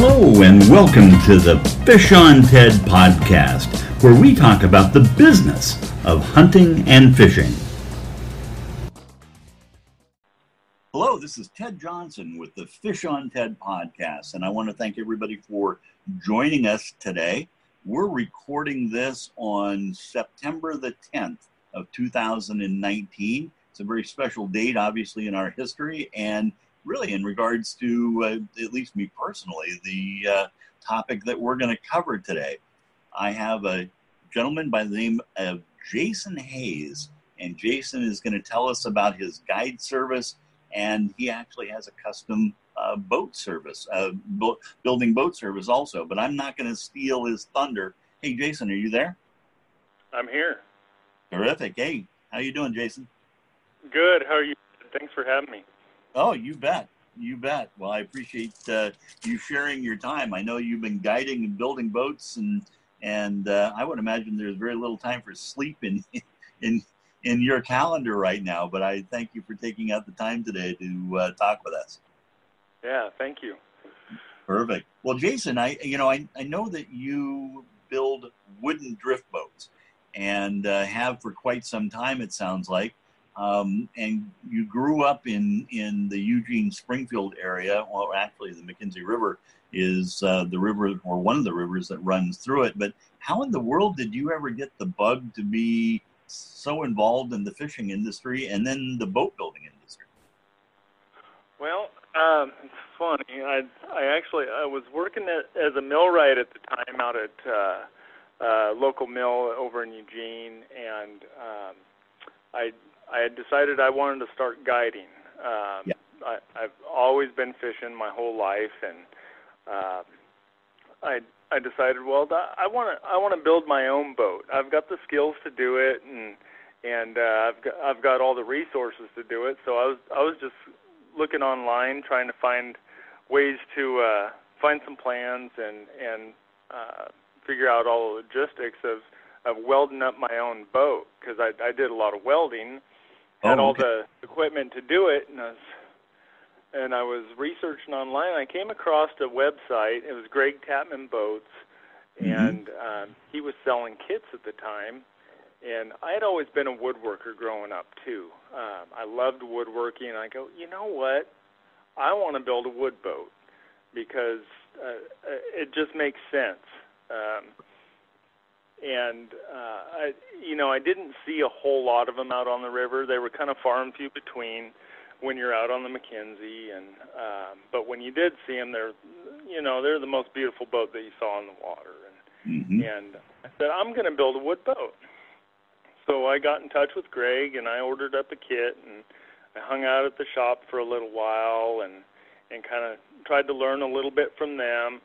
Hello, and welcome to the Fish on Ted podcast, where we talk about the business of hunting and fishing. Hello, this is Ted Johnson with the Fish on Ted podcast, and I want to thank everybody for joining us today. We're recording this on September the 10th of 2019. It's a very special date, obviously, in our history, and really in regards to, uh, at least me personally, the uh, topic that we're going to cover today. I have a gentleman by the name of Jason Hayes, and Jason is going to tell us about his guide service, and he actually has a custom uh, boat service, uh, bo- building boat service also. But I'm not going to steal his thunder. Hey, Jason, are you there? I'm here. Terrific. Hey, how you doing, Jason? Good. How are you? Thanks for having me. Oh, you bet. You bet. Well, I appreciate uh, you sharing your time. I know you've been guiding and building boats, and and uh, I would imagine there's very little time for sleep in in in your calendar right now. But I thank you for taking out the time today to uh, talk with us. Yeah, thank you. Perfect. Well, Jason, I you know I, I know that you build wooden drift boats and uh, have for quite some time. It sounds like. Um, and you grew up in, in the Eugene Springfield area. Well, actually, the McKenzie River is uh, the river or one of the rivers that runs through it. But how in the world did you ever get the bug to be so involved in the fishing industry and then the boat building industry? Well, um, it's funny. I I actually I was working at, as a millwright at the time out at uh, uh, local mill over in Eugene, and um, I I had decided I wanted to start guiding. Um, yeah. I, I've always been fishing my whole life, and uh, I I decided, well, I want to I want to build my own boat. I've got the skills to do it, and and uh, I've got I've got all the resources to do it. So I was I was just looking online, trying to find ways to uh, find some plans and and uh, figure out all the logistics of of welding up my own boat because I I did a lot of welding had oh, all the equipment to do it, and I was and I was researching online. I came across a website. It was Greg Tatman Boats, mm-hmm. and um, he was selling kits at the time. And I had always been a woodworker growing up too. Um, I loved woodworking. And I go, you know what? I want to build a wood boat because uh, it just makes sense. Um, and uh, I, you know, I didn't see a whole lot of them out on the river. They were kind of far and few between when you're out on the McKenzie, and um, but when you did see them, they're, you know, they're the most beautiful boat that you saw in the water. And mm-hmm. and I said, I'm going to build a wood boat. So I got in touch with Greg, and I ordered up a kit, and I hung out at the shop for a little while, and and kind of tried to learn a little bit from them,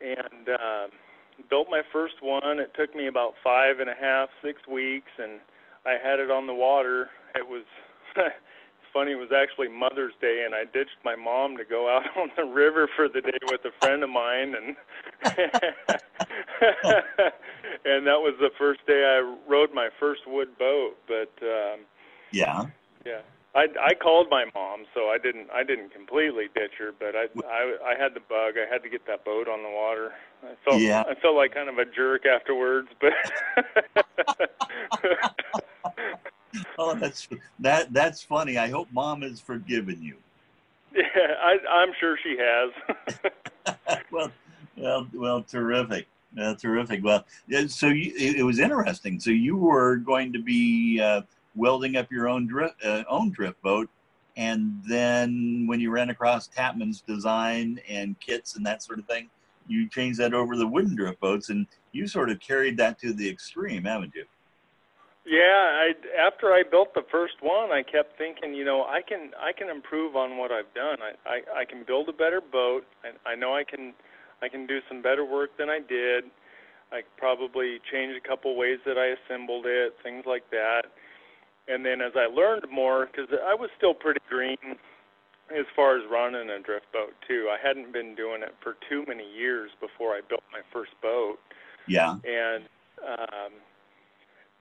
and. Uh, built my first one. It took me about five and a half, six weeks, and I had it on the water. It was funny. It was actually Mother's Day, and I ditched my mom to go out on the river for the day with a friend of mine, and and that was the first day I rode my first wood boat. But um, yeah, yeah. I I called my mom, so I didn't I didn't completely ditch her, but I I I had the bug. I had to get that boat on the water. I felt yeah. I felt like kind of a jerk afterwards, but Oh, that's that that's funny. I hope mom has forgiven you. Yeah, I I'm sure she has. well, well, well, terrific. Uh, terrific. Well, so you, it, it, was interesting. So you were going to be uh, welding up your own drift, uh, own drift boat. And then when you ran across Tatman's design and kits and that sort of thing, you changed that over the wooden drift boats, and you sort of carried that to the extreme, haven't you? Yeah, I after I built the first one, I kept thinking, you know, I can I can improve on what I've done. I I, I can build a better boat. I, I know I can I can do some better work than I did. I probably changed a couple ways that I assembled it, things like that and then as I learned more, because I was still pretty green as far as running a drift boat too. I hadn't been doing it for too many years before I built my first boat. Yeah. And um,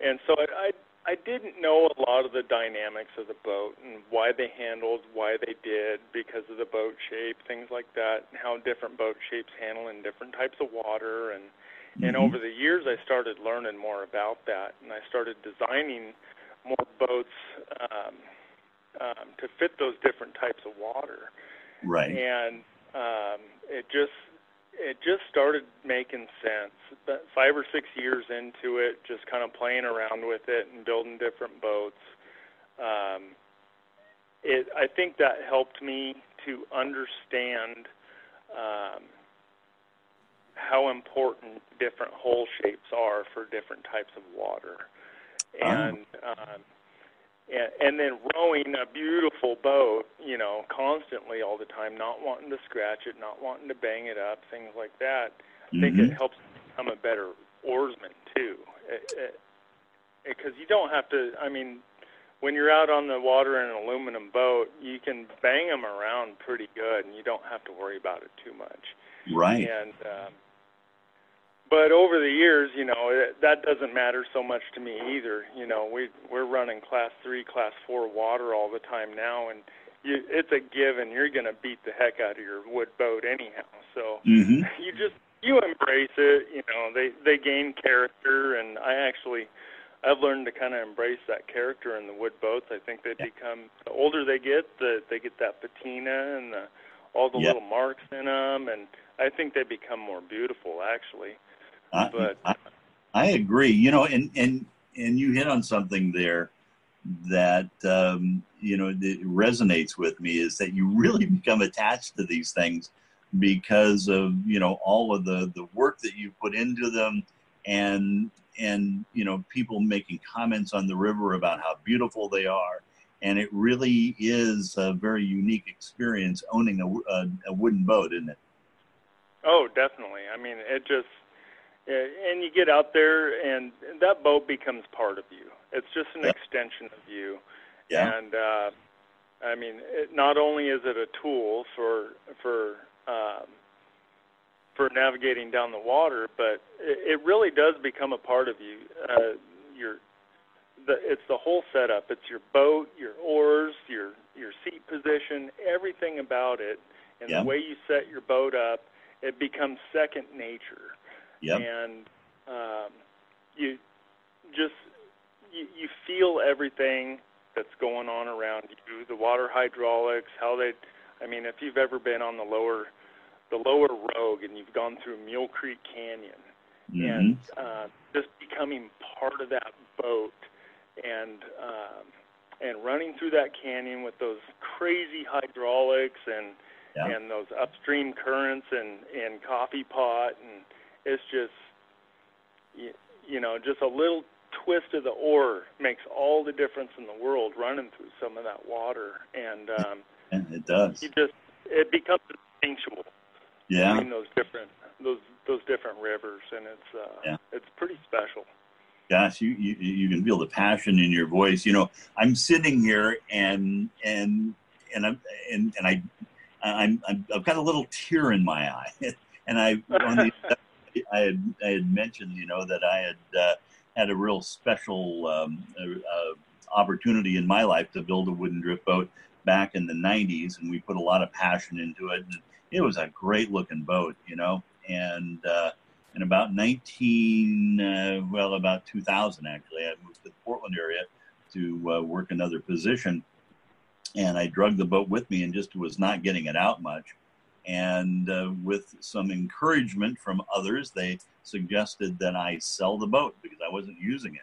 and so I, I I didn't know a lot of the dynamics of the boat and why they handled, why they did, because of the boat shape, things like that, and how different boat shapes handle in different types of water. And mm-hmm. and over the years, I started learning more about that, and I started designing more boats um, um, to fit those different types of water. Right. And um, it just it just started making sense. But five or six years into it, just kind of playing around with it and building different boats. Um, it, I think that helped me to understand um, how important different hull shapes are for different types of water, oh. and um, and, and then rowing a beautiful boat, you know, constantly all the time, not wanting to scratch it, not wanting to bang it up, things like that. I think mm-hmm. it helps become a better oarsman too, because you don't have to. I mean, when you're out on the water in an aluminum boat, you can bang them around pretty good, and you don't have to worry about it too much. Right. And um, but over the years, you know, that doesn't matter so much to me either. You know, we we're running class three, class four water all the time now, and you, it's a given. You're going to beat the heck out of your wood boat anyhow. So mm-hmm. you just you embrace it. You know, they they gain character, and I actually. I've learned to kind of embrace that character in the wood boats. I think they yeah. become the older they get, the they get that patina and the all the little marks in them, and I think they become more beautiful actually. I, but I, I, agree. You know, and and and you hit on something there that um, you know that resonates with me is that you really become attached to these things because of you know all of the the work that you put into them and and you know people making comments on the river about how beautiful they are. And it really is a very unique experience owning a, a, a wooden boat isn't it? Oh definitely. I mean it just and you get out there, and that boat becomes part of you. It's just an yeah. extension of you. Yeah. And uh, I mean, it, not only is it a tool for for um, for navigating down the water, but it, it really does become a part of you. Uh, your the, it's the whole setup. It's your boat, your oars, your your seat position, everything about it, and yeah. the way you set your boat up. It becomes second nature Yep. And um, you just you, you feel everything that's going on around you, the water hydraulics, how they. I mean, if you've ever been on the lower the lower Rogue and you've gone through Mule Creek Canyon mm-hmm. and uh, just becoming part of that boat and um, and running through that canyon with those crazy hydraulics and yeah. and those upstream currents and and coffee pot and it's just you, you know just a little twist of the oar makes all the difference in the world running through some of that water. And um and it does. you just it becomes instinctual yeah. between those different those those different rivers. And it's uh yeah. it's pretty special. Gosh you, you you can feel the passion in your voice. You know i'm sitting here and and and i'm and, and i I'm, I'm i've got a little tear in my eye. And i on the I had I had mentioned, you know, that I had uh, had a real special um, uh, opportunity in my life to build a wooden drift boat back in the '90s, and we put a lot of passion into it. And it was a great looking boat, you know. And uh, in about 19, uh, well, about 2000 actually, I moved to the Portland area to uh, work another position, and I drugged the boat with me and just was not getting it out much. And uh, with some encouragement from others, they suggested that I sell the boat because I wasn't using it.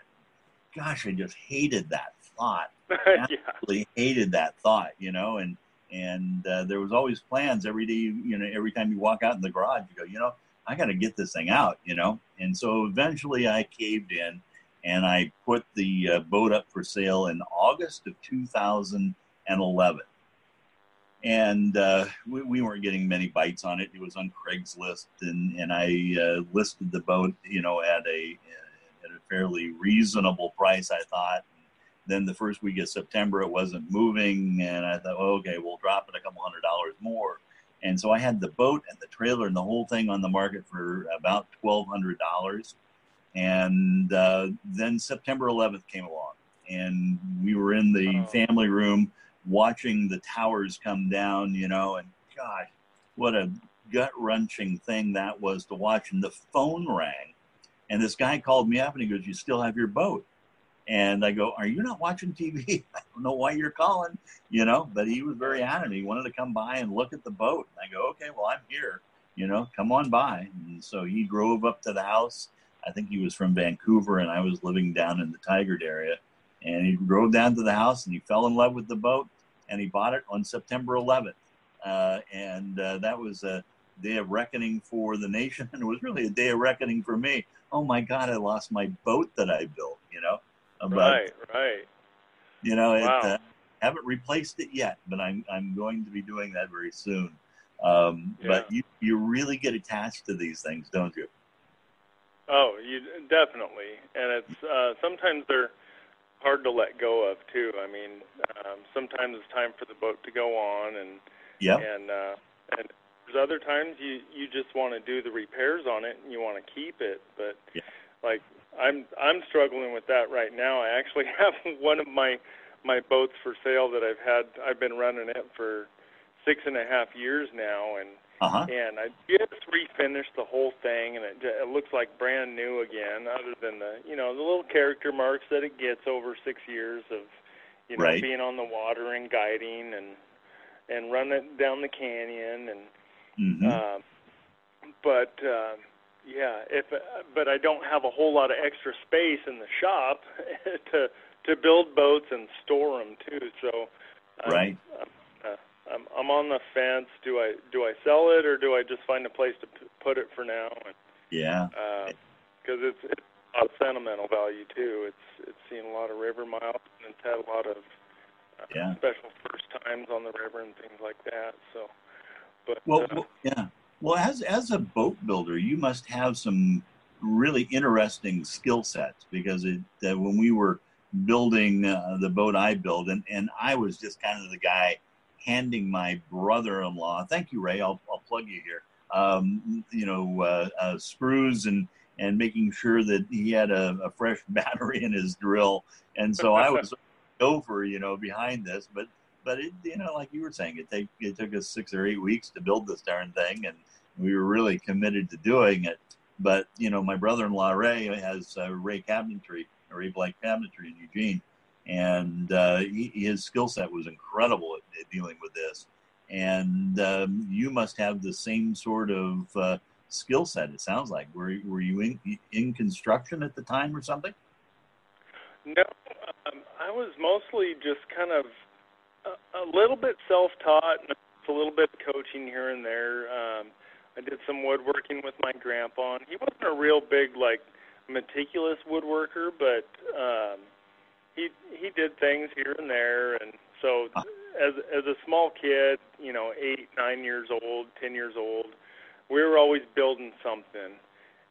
Gosh, I just hated that thought. Absolutely yeah. hated that thought, you know. And and uh, there was always plans every day. You know, every time you walk out in the garage, you go, you know, I got to get this thing out, you know. And so eventually, I caved in, and I put the uh, boat up for sale in August of 2011 and uh, we, we, weren't getting many bites on it. It was on Craigslist, and and I uh, listed the boat, you know, at a at a fairly reasonable price. I thought. Then the first week of September, it wasn't moving, and I thought, well, okay, we'll drop it a couple hundred dollars more. And so I had the boat and the trailer and the whole thing on the market for about twelve hundred dollars. And uh, then September 11th came along, and we were in the Oh. family room watching the towers come down. You know, and gosh, what a gut wrenching thing that was to watch. And the phone rang, and this guy called me up and he goes, "You still have your boat?" And I go, "Are you not watching TV? I don't know why you're calling." You know, but he was very adamant. He wanted to come by and look at the boat. And I go, "Okay, well, I'm here." You know, come on by. And so he drove up to the house. I think he was from Vancouver, and I was living down in the Tigard area. And he drove down to the house, and he fell in love with the boat, and he bought it on September 11th. Uh, and uh, that was a day of reckoning for the nation, and it was really a day of reckoning for me. Oh my God, I lost my boat that I built. You know, but right, right. you know, it, Wow. uh, haven't replaced it yet, but I'm I'm going to be doing that very soon. Um, But you you really get attached to these things, don't you? Oh, you definitely, and it's uh, sometimes they're hard to let go of too. I mean, um, sometimes it's time for the boat to go on, and Yep. and uh, and there's other times you you just want to do the repairs on it and you want to keep it, but Yeah. like I'm I'm struggling with that right now. I actually have one of my my boats for sale that I've had. I've been running it for six and a half years now, and Uh huh. and I just refinished the whole thing, and it, it looks like brand new again. Other than the, you know, the little character marks that it gets over six years of, you know, Right. being on the water and guiding and and running down the canyon and. hmm Um, but uh, yeah, if but I don't have a whole lot of extra space in the shop to to build boats and store them too. So I'm, Right. I'm, uh, I'm I'm on the fence. Do I do I sell it or do I just find a place to p- put it for now? Yeah. Because it's, it's a lot of sentimental value too. It's it's seen a lot of river miles and it's had a lot of uh, Yeah. special first times on the river and things like that. So, but Well, uh, well, yeah. Well, as as a boat builder, you must have some really interesting skill sets because it, uh, when we were building uh, the boat I built, and, and I was just kind of the guy handing my brother-in-law. Thank you, Ray. I'll, I'll plug you here. Um, you know, uh, uh, screws and and making sure that he had a, a fresh battery in his drill. And so I was over, you know, behind this, but but it, you know, like you were saying, it take it took us six or eight weeks to build this darn thing, and we were really committed to doing it. But you know, my brother-in-law Ray has uh, Ray Cabinetry, Ray Blake Cabinetry in Eugene, and uh, his skill set was incredible at, at dealing with this. And um, you must have the same sort of uh, skill set. It sounds like. Were were you in in construction at the time or something? No, um, I was mostly just kind of a, a little bit self-taught and a little bit coaching here and there. Um, I did some woodworking with my grandpa. And he wasn't a real big like meticulous woodworker, but um, he he did things here and there. And so, as as a small kid, you know, eight, nine years old, ten years old, we were always building something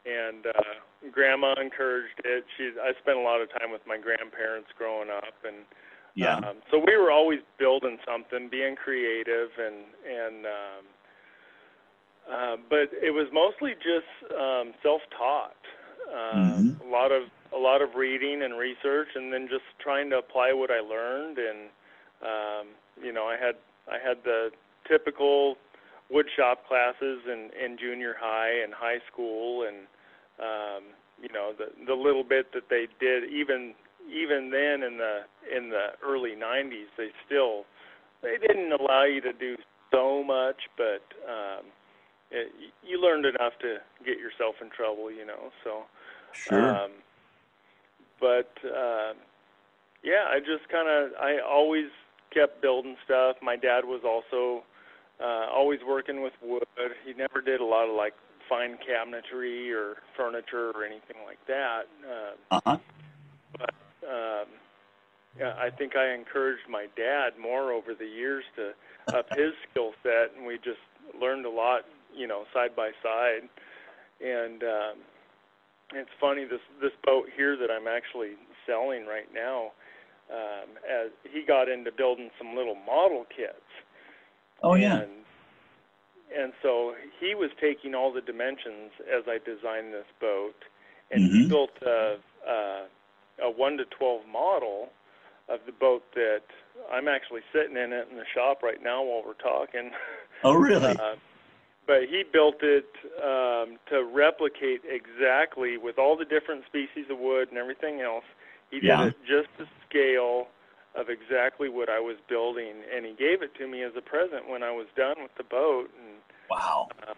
and uh grandma encouraged it she i spent a lot of time with my grandparents growing up and Yeah. um so we were always building something being creative and and um uh but it was mostly just um self taught um Mhm. a lot of a lot of reading and research and then just trying to apply what i learned and um you know i had i had the typical wood shop classes in in junior high and high school and um you know the the little bit that they did even even then in the in the early 90s they still they didn't allow you to do so much but um it, you learned enough to get yourself in trouble you know so Sure. um but uh yeah i just kind of i always kept building stuff. My dad was also uh always working with wood. He never did a lot of like fine cabinetry or furniture or anything like that uh, uh huh. But um yeah i think i encouraged my dad more over the years to up his skill set and we just learned a lot you know side by side. And um it's funny this this boat here that i'm actually selling right now um as he got into building some little model kits Oh yeah. and and so he was taking all the dimensions as I designed this boat, and he Mhm. built a, a a one to twelve model of the boat that I'm actually sitting in it in the shop right now while we're talking. Oh, really? Uh, but he built it um, to replicate exactly with all the different species of wood and everything else. He did yeah. it just to scale of exactly what I was building, and he gave it to me as a present when I was done with the boat. And wow! Uh,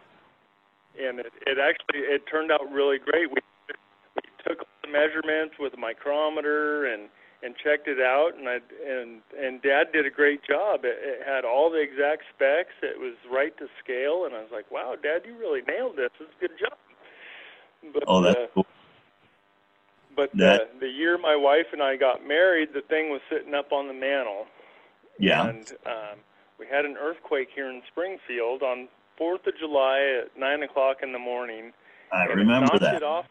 and it, it actually it turned out really great. We we took the measurements with a micrometer and and checked it out, and I and and Dad did a great job. It, it had all the exact specs. It was right to scale, and I was like, "Wow, Dad, you really nailed this. It's a good job." But, oh, that's uh, cool. But that, uh, the year my wife and I got married, the thing was sitting up on the mantle. Yeah. And um, we had an earthquake here in Springfield on Fourth of July at nine o'clock in the morning. I remember it that. It, off,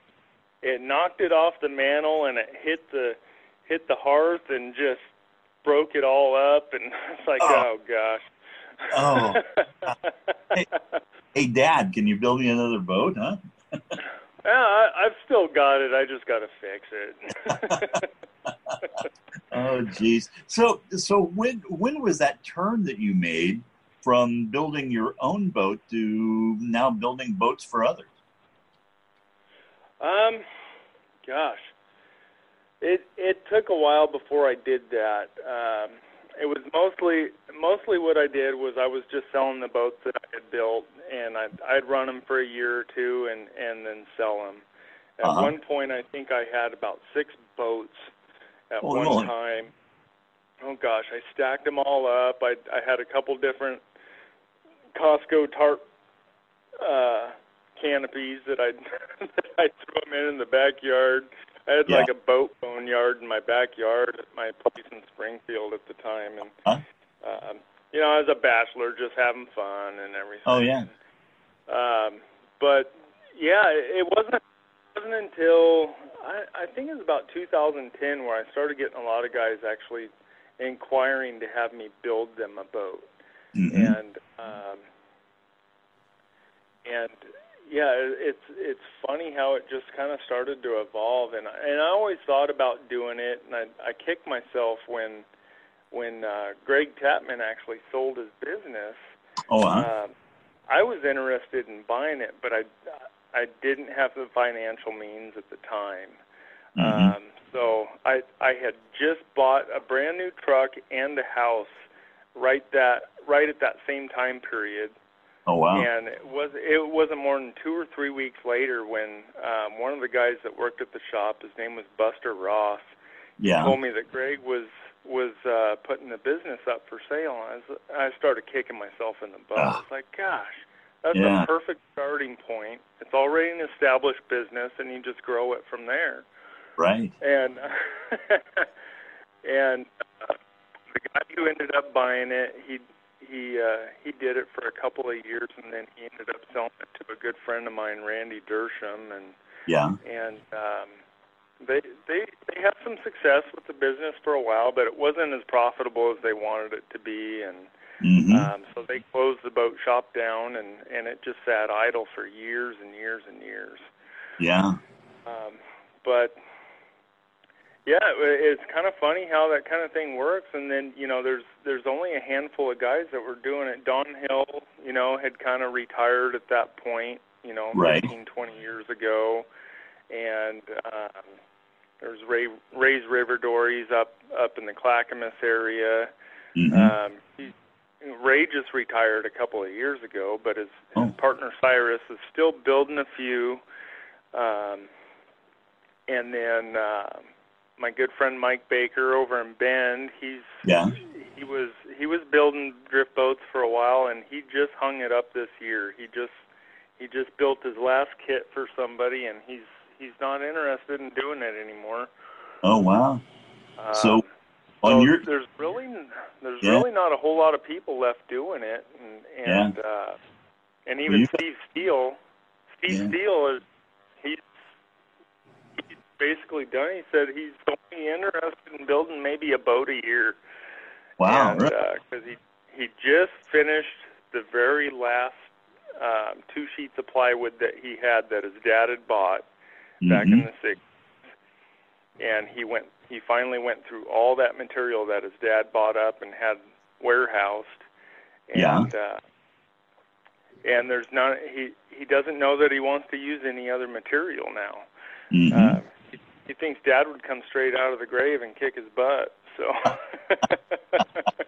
it knocked it off the mantle and it hit the hit the hearth and just broke it all up and it's like oh, oh gosh. Oh. Hey, hey dad can you build me another boat huh? Yeah I, i've still got it. I just got to fix it. Oh geez. So so when when was that turn that you made from building your own boat to now building boats for others? Um gosh it it took a while before I did that. Um, it was mostly mostly what I did was I was just selling the boats that I had built, and I'd I'd run them for a year or two, and and then sell them. At uh-huh. one point, I think I had about six boats at oh, one time. Oh gosh, I stacked them all up. I I had a couple different Costco tarp uh, canopies that I that I threw them in in the backyard I had yeah. like a boat boneyard in my backyard at my place in Springfield at the time, and huh? um, you know, I was a bachelor, just having fun and everything. Oh yeah. Um, but yeah, it wasn't it wasn't until I, I think it was about 2010 where I started getting a lot of guys actually inquiring to have me build them a boat, mm-hmm. and um, and yeah, it's it's funny how it just kind of started to evolve, and and I always thought about doing it, and I I kicked myself when when uh, Greg Tatman actually sold his business. Oh, huh? Um, I was interested in buying it, but I I didn't have the financial means at the time. Mm-hmm. Um, so I I had just bought a brand new truck and a house right that right at that same time period Oh wow! And it was it wasn't more than two or three weeks later when um, one of the guys that worked at the shop, his name was Buster Ross, yeah. told me that Greg was was uh, putting the business up for sale. And I was, I started kicking myself in the butt. I was like, gosh, that's yeah. a perfect starting point. It's already an established business, and you just grow it from there. Right. And and uh, the guy who ended up buying it, he he uh, he did it for a couple of years, and then he ended up selling it to a good friend of mine, Randy Dersham, and yeah, and um, they they they had some success with the business for a while, but it wasn't as profitable as they wanted it to be, and mm-hmm. um, so they closed the boat shop down, and and it just sat idle for years and years and years. Yeah. Um, but yeah, it's kind of funny how that kind of thing works. And then you know, there's there's only a handful of guys that were doing it. Don Hill, you know, had kind of retired at that point. You know, right. 15, 20 years ago, and um, there's Ray Ray's River Dories up up in the Clackamas area. Mm-hmm. Um, he, Ray just retired a couple of years ago, but his, oh. his partner Cyrus is still building a few. Um, and then. Um, my good friend Mike Baker over in Bend. He's yeah. He was he was building drift boats for a while, and he just hung it up this year. He just he just built his last kit for somebody, and he's he's not interested in doing it anymore. Oh wow! Uh, so on so your there's really there's yeah. really not a whole lot of people left doing it, and and yeah. uh, and even well, Steve Steele, Steve yeah. Steele is basically done. He said he's only interested in building maybe a boat a year. Wow! Because uh, he he just finished the very last um, two sheets of plywood that he had that his dad had bought mm-hmm. back in the '60s, and he went he finally went through all that material that his dad bought up and had warehoused. And, yeah. Uh, and there's not he he doesn't know that he wants to use any other material now. Mm-hmm. Uh, he, thinks Dad would come straight out of the grave and kick his butt. So.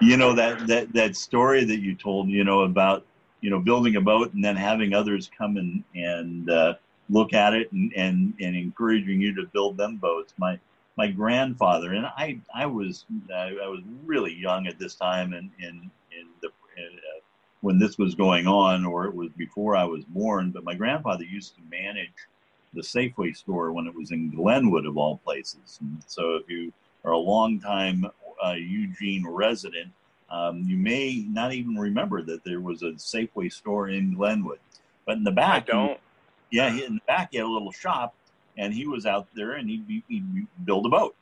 you know that that that story that you told, you know about you know building a boat and then having others come and and uh, look at it and, and and encouraging you to build them boats. My my grandfather and I I was I, I was really young at this time and in in the in, uh, when this was going on or it was before I was born. But my grandfather used to manage the Safeway store when it was in Glenwood of all places. And so if you are a long time uh, Eugene resident, um, you may not even remember that there was a Safeway store in Glenwood. But in the back, I don't. He, yeah, in the back, he had a little shop, and he was out there, and he'd, be, he'd build a boat.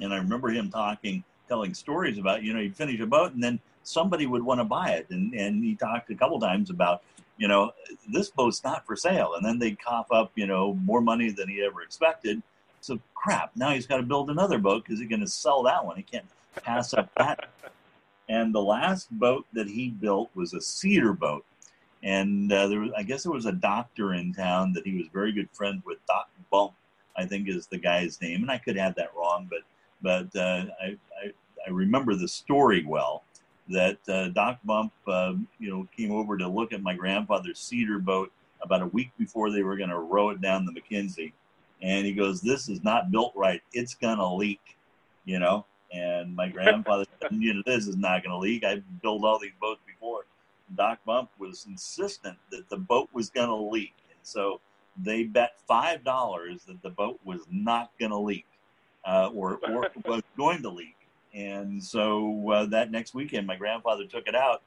And I remember him talking, telling stories about, you know, he'd finish a boat, and then somebody would want to buy it. And, and he talked a couple times about, you know, this boat's not for sale. And then they'd cough up, you know, more money than he ever expected. So crap, now he's got to build another boat because he's going to sell that one. He can't pass up that. And the last boat that he built was a cedar boat. And uh, there was, I guess there was a doctor in town that he was very good friend with, Doc Bump, I think is the guy's name. And I could have that wrong, but but uh, I, I, I remember the story well. That uh, Doc Bump, uh, you know, came over to look at my grandfather's cedar boat about a week before they were going to row it down the McKenzie, and he goes, "This is not built right. It's going to leak," you know. And my grandfather said, you know, this is not going to leak. I built all these boats before. Doc Bump was insistent that the boat was going to leak. And so they bet $5 that the boat was not going to leak uh, or, or was going to leak. And so uh, that next weekend, my grandfather took it out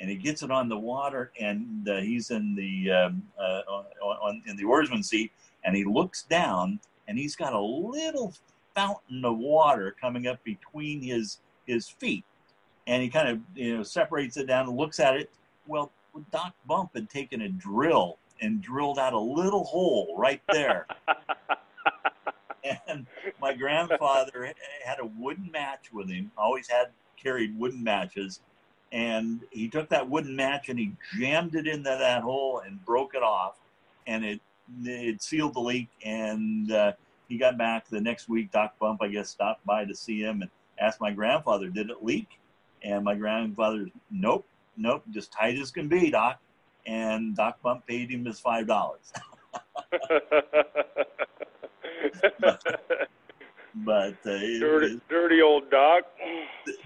and he gets it on the water and uh, he's in the um, uh, on, on, in the oarsman seat and he looks down and he's got a little fountain of water coming up between his his feet, and he kind of you know separates it down and looks at it. Well, Doc Bump had taken a drill and drilled out a little hole right there. and my grandfather had a wooden match with him. Always had carried wooden matches, and he took that wooden match and he jammed it into that hole and broke it off, and it it sealed the leak and. Uh, he got back the next week. Doc Bump, I guess, stopped by to see him and asked my grandfather, "Did it leak?" And my grandfather, "Nope, nope, just tight as can be, Doc." And Doc Bump paid him his five dollars. but, uh, dirty, it, dirty old Doc.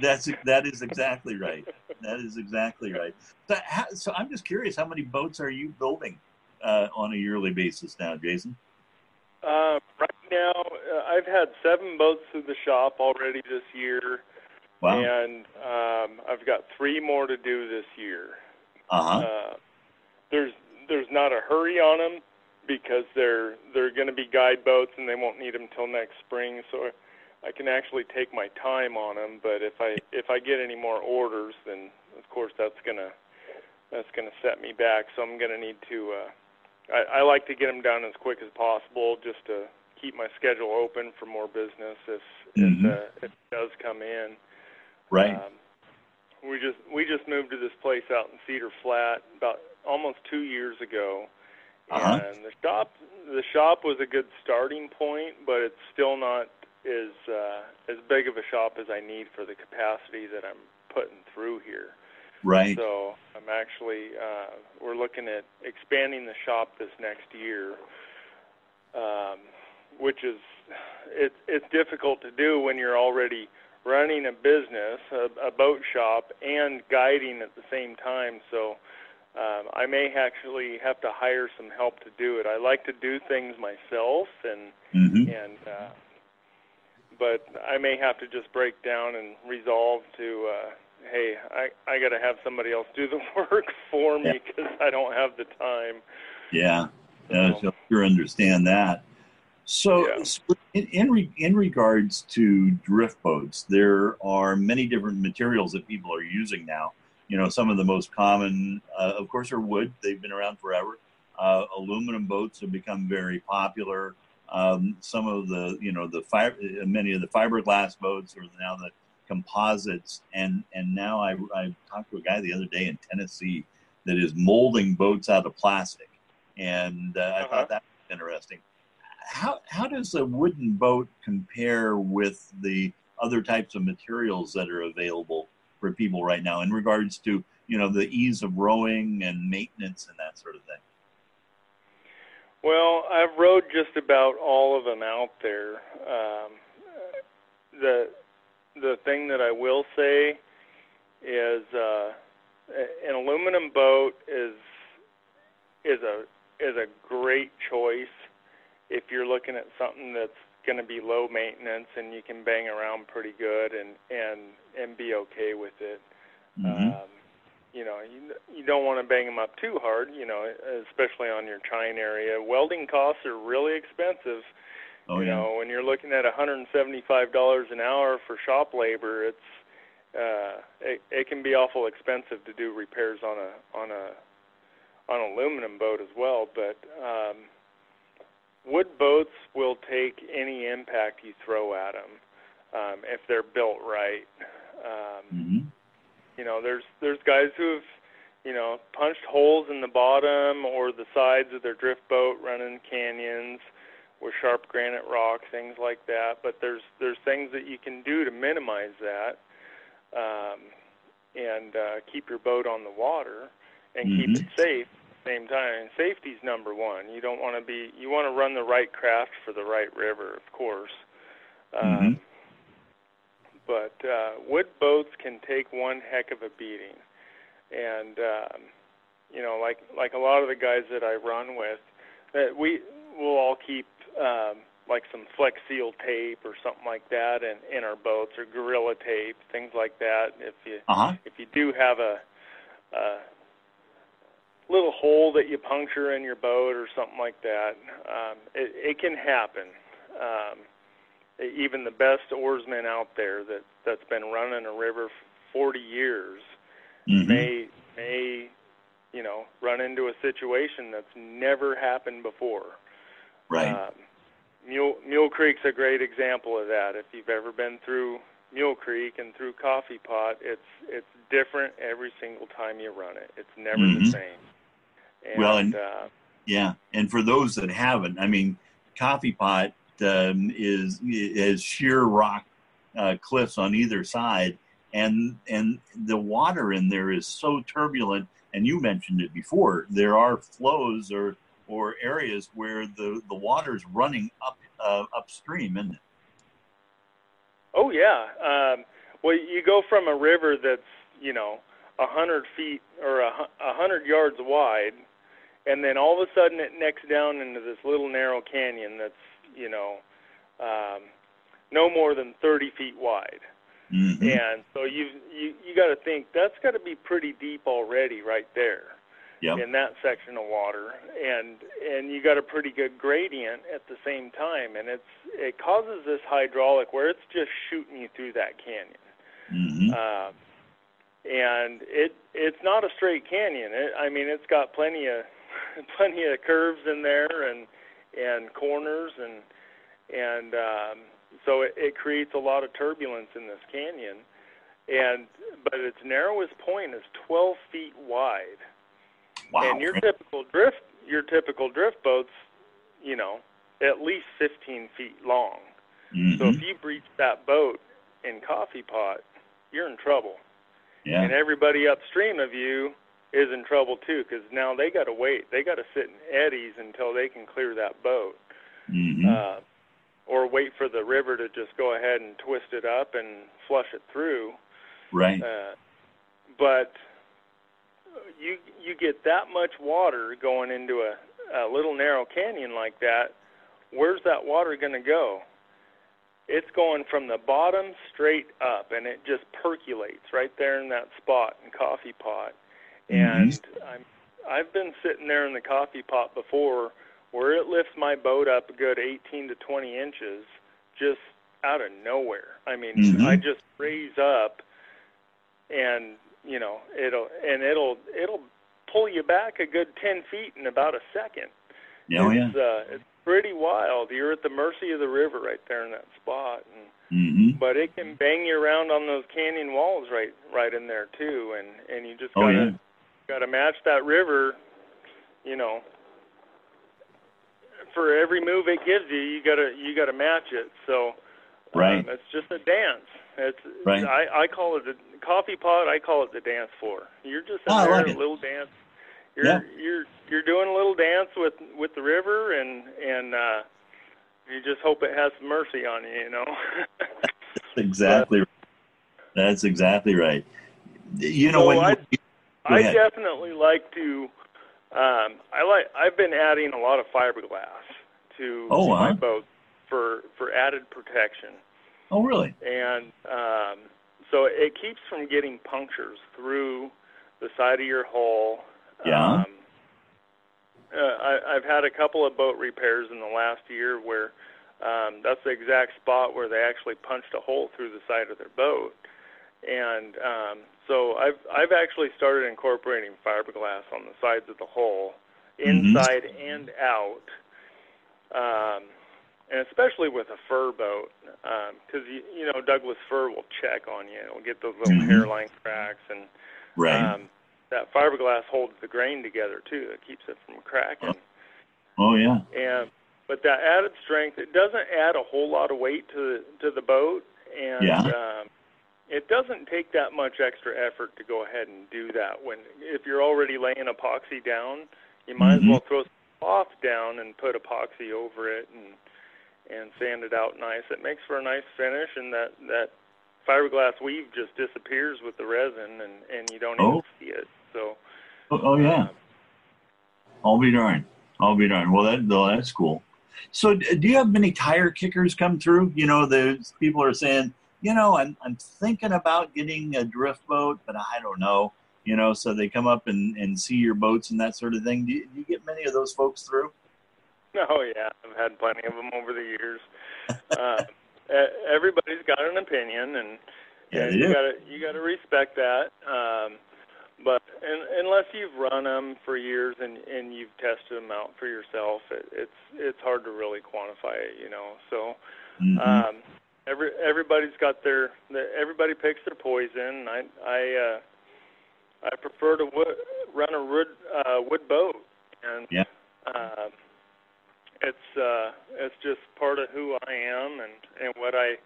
That's that is exactly right. That is exactly right. So, how, so I'm just curious, how many boats are you building uh, on a yearly basis now, Jason? Uh, right now, uh, I've had seven boats through the shop already this year, wow. and um, I've got three more to do this year. Uh-huh. Uh, there's there's not a hurry on them because they're they're going to be guide boats and they won't need them till next spring. So I can actually take my time on them. But if I if I get any more orders, then of course that's gonna that's gonna set me back. So I'm gonna need to. Uh, I, I like to get them done as quick as possible, just to keep my schedule open for more business if mm-hmm. if, uh, if it does come in. Right. Um, we just we just moved to this place out in Cedar Flat about almost two years ago, uh-huh. and the shop the shop was a good starting point, but it's still not as uh, as big of a shop as I need for the capacity that I'm putting through here. Right. So I'm actually uh, we're looking at expanding the shop this next year, um, which is it's it's difficult to do when you're already running a business, a, a boat shop, and guiding at the same time. So um, I may actually have to hire some help to do it. I like to do things myself, and mm-hmm. and uh, but I may have to just break down and resolve to. Uh, hey, I I got to have somebody else do the work for me because I don't have the time. Yeah, yeah, so. sure understand that. So, yeah. in in, re, in, regards to drift boats, there are many different materials that people are using now. You know, some of the most common, uh, of course, are wood. They've been around forever. Uh, aluminum boats have become very popular. um, some of the you know the fiber, many of the fiberglass boats are now the composites, and and now I, I talked to a guy the other day in Tennessee that is molding boats out of plastic, and uh, uh-huh. I thought that was interesting. How how does a wooden boat compare with the other types of materials that are available for people right now in regards to you know the ease of rowing and maintenance and that sort of thing? Well, I've rowed just about all of them out there. Um, the the thing that I will say is uh, an aluminum boat is is a is a great choice if you're looking at something that's going to be low maintenance and you can bang around pretty good and and and be okay with it. Mm-hmm. Um, you know, you you don't want to bang them up too hard. You know, especially on your chine area. Welding costs are really expensive. Oh, you yeah. know, when you're looking at $175 an hour for shop labor, it's uh, it, it can be awful expensive to do repairs on a on a on an aluminum boat as well. But um, wood boats will take any impact you throw at them um, if they're built right. Um, mm-hmm. You know, there's there's guys who have you know punched holes in the bottom or the sides of their drift boat running canyons with sharp granite rock, things like that. But there's there's things that you can do to minimize that um, and uh, keep your boat on the water and mm-hmm. keep it safe same time. And safety's number one. You don't want to be. You want to run the right craft for the right river, of course. Um, mm-hmm. But uh, wood boats can take one heck of a beating, and um, you know, like like a lot of the guys that I run with, that we will all keep um, like some Flex Seal tape or something like that in in our boats, or Gorilla tape, things like that. If you uh-huh. if you do have a, a little hole that you puncture in your boat or something like that. Um, it, it can happen. Um, even the best oarsmen out there that that's been running a river 40 years mm-hmm. may may you know run into a situation that's never happened before. Right. Um, Mule Mule Creek's a great example of that. If you've ever been through Mule Creek and through Coffee Pot, it's it's different every single time you run it. It's never mm-hmm. the same. And, well, and uh, yeah, and for those that haven't, I mean, Coffee Pot um, is is sheer rock uh, cliffs on either side, and and the water in there is so turbulent. And you mentioned it before. There are flows or or areas where the the water's running up uh, upstream, isn't it? Oh yeah. Um, well, you go from a river that's you know a hundred feet or a, a hundred yards wide and then all of a sudden it necks down into this little narrow canyon that's you know um, no more than 30 feet wide. Mm-hmm. And so you you you got to think that's got to be pretty deep already right there yep. in that section of water, and and you got a pretty good gradient at the same time, and it's it causes this hydraulic where it's just shooting you through that canyon. Mm-hmm. Uh, and it it's not a straight canyon. It, I mean, it's got plenty of plenty of curves in there and and corners and and um, so it, it creates a lot of turbulence in this canyon. And but its narrowest point is 12 feet wide. Wow. And your typical drift your typical drift boats, you know, at least 15 feet long. Mm-hmm. So if you breach that boat in Coffee Pot, you're in trouble. Yeah. And everybody upstream of you is in trouble too because now they got to wait. They got to sit in eddies until they can clear that boat, mm-hmm. uh, or wait for the river to just go ahead and twist it up and flush it through. Right. Uh, but you you get that much water going into a, a little narrow canyon like that. Where's that water going to go? It's going from the bottom straight up, and it just percolates right there in that spot in Coffee Pot and mm-hmm. I'm I've been sitting there in the coffee pot before where it lifts my boat up a good 18 to 20 inches just out of nowhere. I mean, mm-hmm. I just raise up and you know, it'll and it'll it'll pull you back a good 10 feet in about a second. Oh, yeah. It's, uh, it's pretty wild. You're at the mercy of the river right there in that spot, and Mm-hmm. but it can bang you around on those canyon walls right right in there too, and and you just Oh, gotta yeah. gotta match that river, you know. For every move it gives you, you gotta you gotta match it. So Right. um, it's just a dance. It's Right. I I call it the coffee pot. I call it the dance floor. You're just in Oh, there like a little dance. You're Yeah. you're you're doing a little dance with with the river, and and uh, you just hope it has mercy on you. You know. Exactly. That's exactly right. You know So when I- you, I definitely like to. Um, I like. I've been adding a lot of fiberglass to Oh, my wow. boat for for added protection, oh really? and um, so it keeps from getting punctures through the side of your hull. Yeah. Um, uh, I, I've had a couple of boat repairs in the last year where um, that's the exact spot where they actually punched a hole through the side of their boat, and um, so I've I've actually started incorporating fiberglass on the sides of the hull, Mhm. inside and out, um, and especially with a fir boat, because you you know Douglas fir will check on you, it'll get those little Mhm. hairline cracks, and Right. um, that fiberglass holds the grain together too. It keeps it from cracking. oh yeah. And but that added strength, it doesn't add a whole lot of weight to the to the boat, and Yeah. um, it doesn't take that much extra effort to go ahead and do that. When if you're already laying epoxy down, you might Mhm. as well throw some cloth down and put epoxy over it and and sand it out nice. It makes for a nice finish, and that that fiberglass weave just disappears with the resin, and and you don't Oh. even see it. So Oh, oh yeah. um, I'll be darned. I'll be darned. Well, that well, that's cool. So, do you have many tire kickers come through? You know, the people are saying, you know, I'm I'm thinking about getting a drift boat, but I don't know. You know, so they come up and, and see your boats and that sort of thing. Do you, do you get many of those folks through? Oh yeah, I've had plenty of them over the years. uh, everybody's got an opinion, and, Yeah, and you gotta you gotta respect that. Um, but in, unless you've run them for years and and you've tested them out for yourself, it, it's it's hard to really quantify it, you know. So Mhm. um, every everybody's got their, everybody picks their poison. I I uh, I prefer to wood, run a wood uh, wood boat, and Yeah. um, it's uh, it's just part of who I am and and what I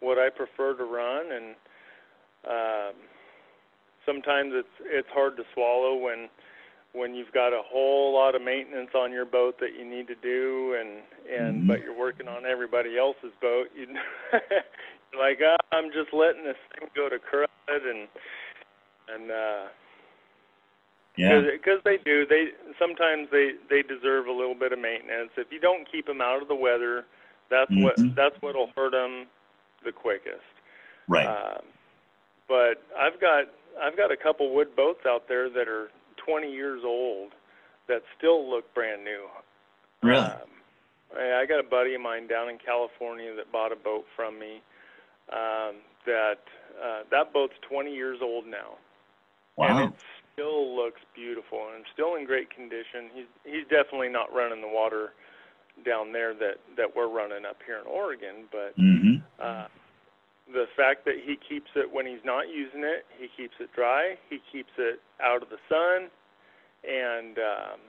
what I prefer to run, and um, sometimes it's it's hard to swallow when when you've got a whole lot of maintenance on your boat that you need to do and and Mhm. but you're working on everybody else's boat you you're like ah, I'm just letting this thing go to crud and and uh yeah. because they do they sometimes they they deserve a little bit of maintenance if you don't keep them out of the weather that's Mhm. what that's what'll hurt them the quickest Right. um, but I've got I've got a couple wood boats out there that are 20 years old that still look brand new. really. Um, I got a buddy of mine down in California that bought a boat from me. Um, that uh, that boat's 20 years old now, wow. and it still looks beautiful and still in great condition. He's he's definitely not running the water down there that that we're running up here in Oregon, but hmm uh, the fact that he keeps it when he's not using it, he keeps it dry, he keeps it out of the sun, and um,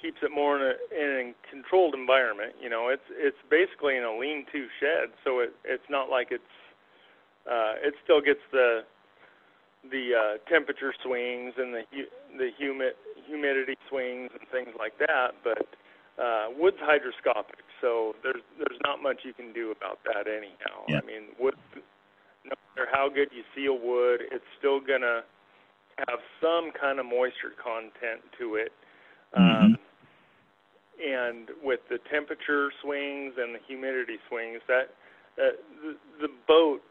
keeps it more in a, in a controlled environment. You know, it's it's basically in a lean-to shed, so it it's not like it's uh, it still gets the the uh, temperature swings and the hu- the humid humidity swings and things like that, but uh, wood's hygroscopic, so there's there's not much you can do about that anyhow. Yeah. I mean, wood, no matter how good you seal wood, it's still gonna have some kind of moisture content to it. Um, and with the temperature swings and the humidity swings, that uh, the, the boat,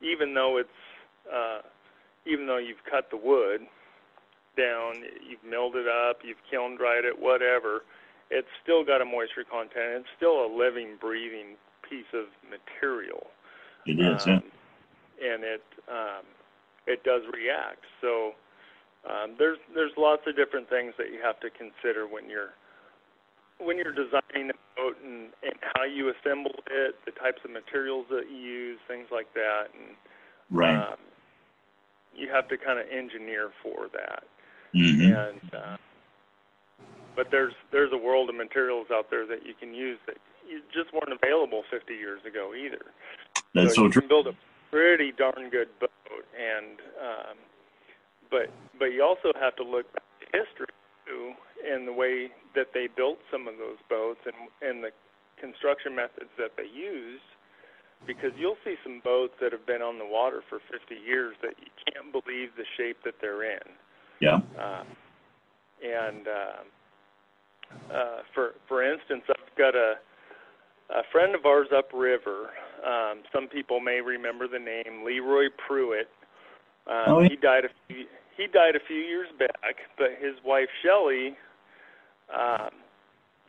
even though it's uh, even though you've cut the wood down, you've milled it up, you've kiln dried it, whatever, it's still got a moisture content. It's still a living, breathing piece of material. It is. yeah. Um, and it um, it does react. So um, there's there's lots of different things that you have to consider when you're when you're designing a boat and, and how you assemble it, the types of materials that you use, things like that, and right. um, you have to kind of engineer for that. Mm-hmm. And uh, but there's there's a world of materials out there that you can use that you just weren't available 50 years ago either. That's so, so you true. can build a pretty darn good boat, and um, but but you also have to look back to history too, and the way that they built some of those boats and and the construction methods that they used. Because you'll see some boats that have been on the water for 50 years that you can't believe the shape that they're in. Yeah. Uh, and uh, uh, for for instance, I've got a a friend of ours upriver. Um, some people may remember the name Leroy Pruitt. Um, Oh, yeah. He died a few he died a few years back, but his wife Shelley um,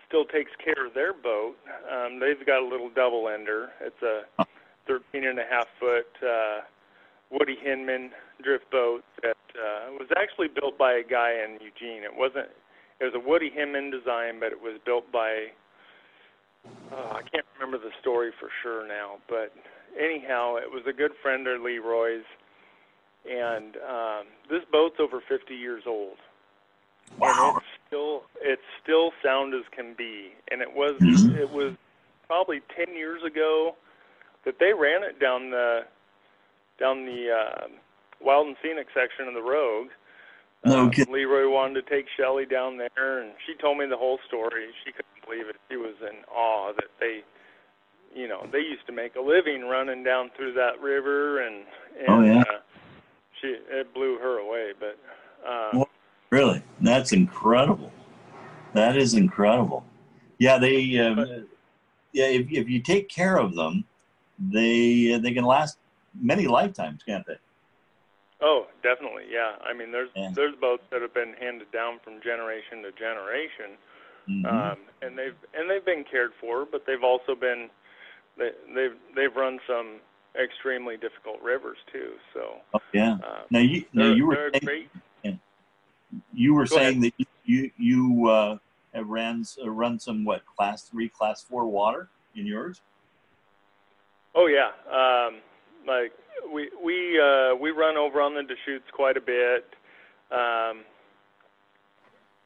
still takes care of their boat. Um, they've got a little double ender. It's a 13 and a half foot uh, Woody Hinman drift boat that uh, was actually built by a guy in Eugene. It wasn't. It was a Woody Hinman design, but it was built by. Uh, I can't remember the story for sure now, but anyhow, it was a good friend of Leroy's, and um, this boat's over 50 years old, and Wow. it's still it's still sound as can be. And it was Mhm. it was probably 10 years ago that they ran it down the down the uh, Wild and Scenic section of the Rogue. No Uh. Leroy wanted to take Shelley down there, and she told me the whole story. She couldn't believe it. She was in awe that they, you know, they used to make a living running down through that river, and, and Oh, yeah. uh, she it blew her away. But uh, Well, Really, that's incredible. That is incredible. Yeah, they. Uh, But- yeah, if if you take care of them, they they can last many lifetimes, can't they? oh, definitely, yeah. I mean, there's Yeah. there's boats that have been handed down from generation to generation. Mhm. um, and they've and they've been cared for, but they've also been they, they've they've run some extremely difficult rivers too. So oh, yeah. uh, Now you now you were saying, great. you were Go ahead. saying that you you uh, have ran uh, run some what class three, class four water in yours. Oh yeah, um, like we we uh, we run over on the Deschutes quite a bit. Um,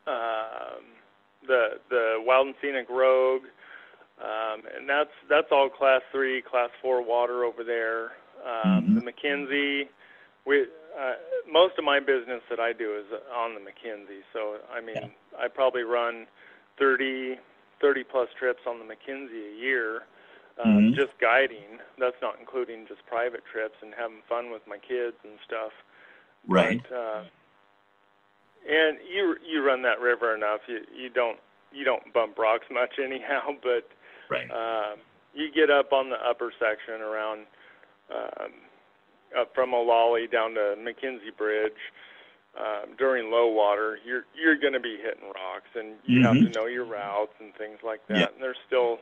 um, the the Wild and Scenic Rogue, um, and that's that's all class three, class four water over there. Um, Mhm. The McKenzie, we uh, most of my business that I do is on the McKenzie. So I mean, Yeah. I probably run 30, 30 plus trips on the McKenzie a year um, Mhm. just guiding. That's not including just private trips and having fun with my kids and stuff. Right. But, uh, and you you run that river enough. You you don't you don't bump rocks much anyhow. But Right. um, you get up on the upper section around um, up from Olallie down to McKenzie Bridge. Um, during low water, you're you're going to be hitting rocks, and you have to Mhm. know your routes and things like that. Yeah. And there's still,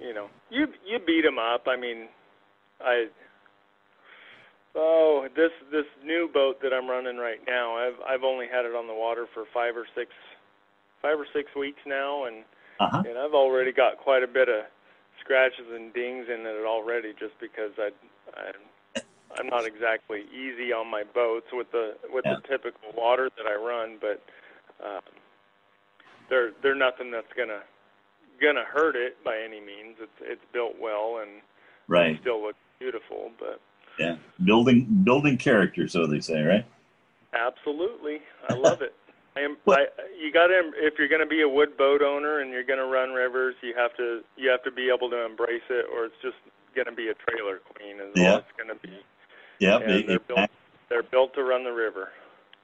you know, you you beat them up. I mean, I oh this this new boat that I'm running right now, I've I've only had it on the water for five or six five or six weeks now, and Uh huh. and I've already got quite a bit of scratches and dings in it already, just because I, I I'm not exactly easy on my boats with the with Yeah. the typical water that I run, but um, they're they're nothing that's gonna gonna hurt it by any means. It's it's built well and Right. still looks beautiful, but Yeah. Building building character, so they say, right? Absolutely, I love it. I am. I, you got to if you're going to be a wood boat owner and you're going to run rivers, you have to you have to be able to embrace it, or it's just going to be a trailer queen. Is Yeah. all it's going to be. Yeah, it- they're it- built. They're built to run the river.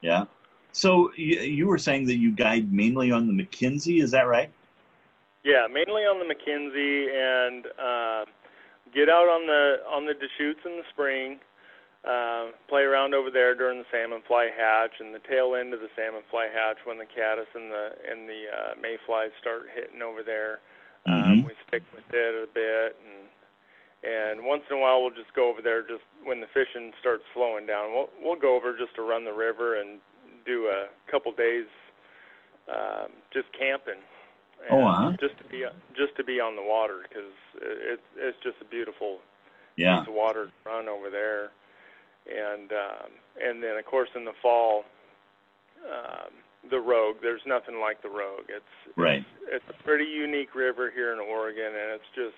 yeah. So you, you were saying that you guide mainly on the McKenzie, is that right? Yeah, mainly on the McKenzie and uh, get out on the on the Deschutes in the spring. Uh, play around over there during the salmon fly hatch and the tail end of the salmon fly hatch when the caddis and the and the uh, mayflies start hitting over there. Um, Mhm. we stick with it a bit and and once in a while we'll just go over there just when the fishing starts slowing down. We'll we'll go over just to run the river and do a couple days um, just camping. And oh, uh-huh. just to be just to be on the water because it's it's just a beautiful yeah. piece of water to run over there, and um, and then of course in the fall, um, the Rogue. There's nothing like the Rogue. It's right. It's, it's a pretty unique river here in Oregon, and it's just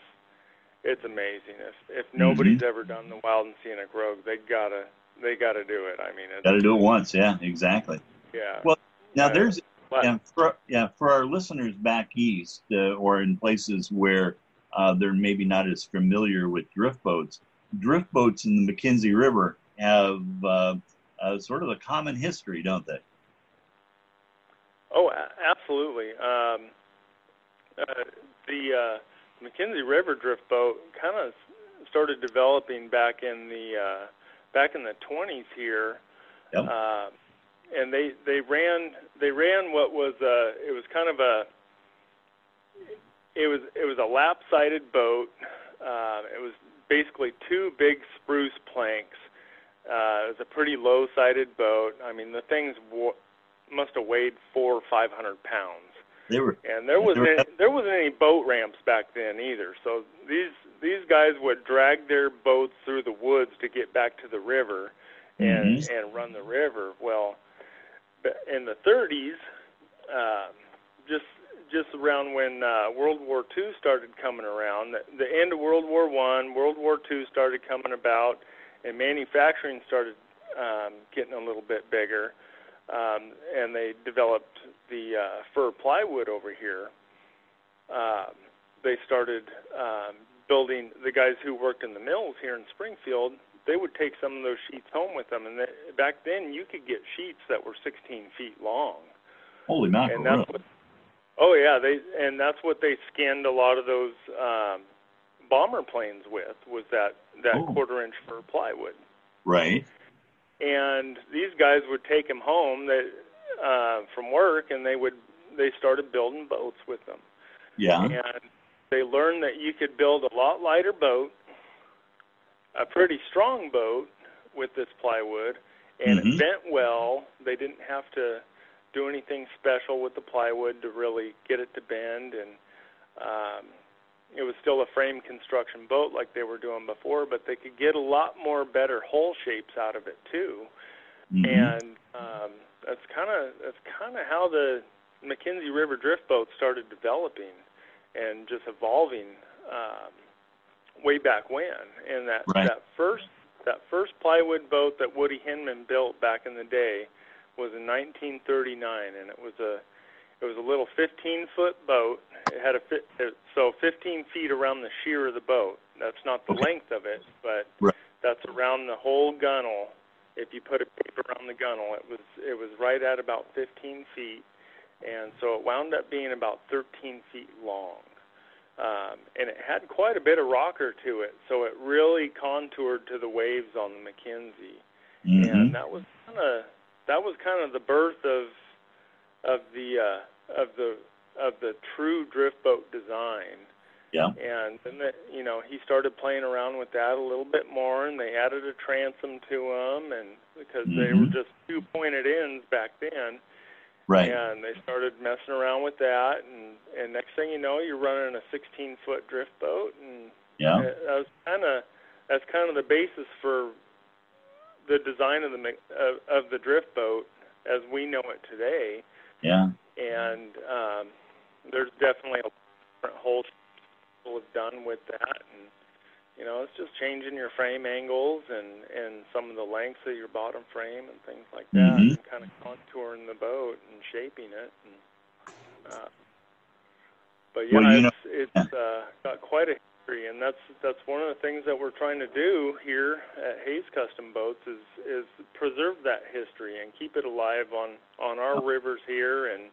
it's amazing. If if nobody's mm-hmm. ever done the wild and scenic Rogue, they gotta they gotta do it. I mean, gotta do it once. Yeah, exactly. Yeah. Well, now there's but, yeah for yeah for our listeners back east uh, or in places where uh, they're maybe not as familiar with drift boats. Drift boats in the McKenzie River have uh, uh, sort of a common history, don't they? Oh, absolutely. Um, uh, the uh, McKenzie River drift boat kind of started developing back in the uh, back in the 20s here. Yep. And they they ran they ran what was uh it was kind of a it was it was a lap sided boat. Uh it was basically two big spruce planks. Uh it was a pretty low sided boat. I mean the things w- must have weighed four or five hundred pounds. They were and there wasn't any, there wasn't any boat ramps back then either. So these these guys would drag their boats through the woods to get back to the river and mm-hmm. and run the river. Well in the 30s, uh, just just around when uh, World War II started coming around, the, the end of World War One, World War II started coming about, and manufacturing started um, getting a little bit bigger, um, and they developed the uh, fir plywood over here. Uh, they started um, building. The guys who worked in the mills here in Springfield they would take some of those sheets home with them. And they, back then, you could get sheets that were 16 feet long. Holy mackerel! And that's what, oh yeah, they and that's what they skinned a lot of those um, bomber planes with was that that oh. quarter inch fir plywood. Right. And these guys would take them home that uh, from work, and they would they started building boats with them. Yeah. And they learned that you could build a lot lighter boat a pretty strong boat with this plywood, and mm-hmm. it bent well. They didn't have to do anything special with the plywood to really get it to bend, and um, it was still a frame construction boat like they were doing before, but they could get a lot more better hull shapes out of it too. Mm-hmm. And um, that's kind of that's kind of how the McKenzie River drift boat started developing and just evolving. Um, way back when. And that right. that first that first plywood boat that Woody Hinman built back in the day was in 1939, and it was a it was a little 15 foot boat. It had a fit, uh, so 15 feet around the sheer of the boat. That's not the okay. length of it, but right. that's around the whole gunnel. If you put a paper around the gunnel, it was it was right at about 15 feet, and so it wound up being about 13 feet long um, and it had quite a bit of rocker to it, so it really contoured to the waves on the McKenzie, mm-hmm. and that was kind of that was kind of the birth of of the uh, of the of the true drift boat design. Yeah. And then the, you know he started playing around with that a little bit more, and they added a transom to them, and because mm-hmm. they were just two pointed ends back then Right. And they started messing around with that, and and next thing you know, you're running a 16 foot drift boat, and yeah, that was kind of that's kind of the basis for the design of the of, of the drift boat as we know it today. Yeah. And um, there's definitely a different whole people have done with that, and you know, it's just changing your frame angles and and some of the lengths of your bottom frame and things like that, mm-hmm. and kind of contouring the boat and shaping it. And, uh, but yeah, well, you it's know, it's uh, got quite a history, and that's that's one of the things that we're trying to do here at Hayes Custom Boats is is preserve that history and keep it alive on on our rivers here and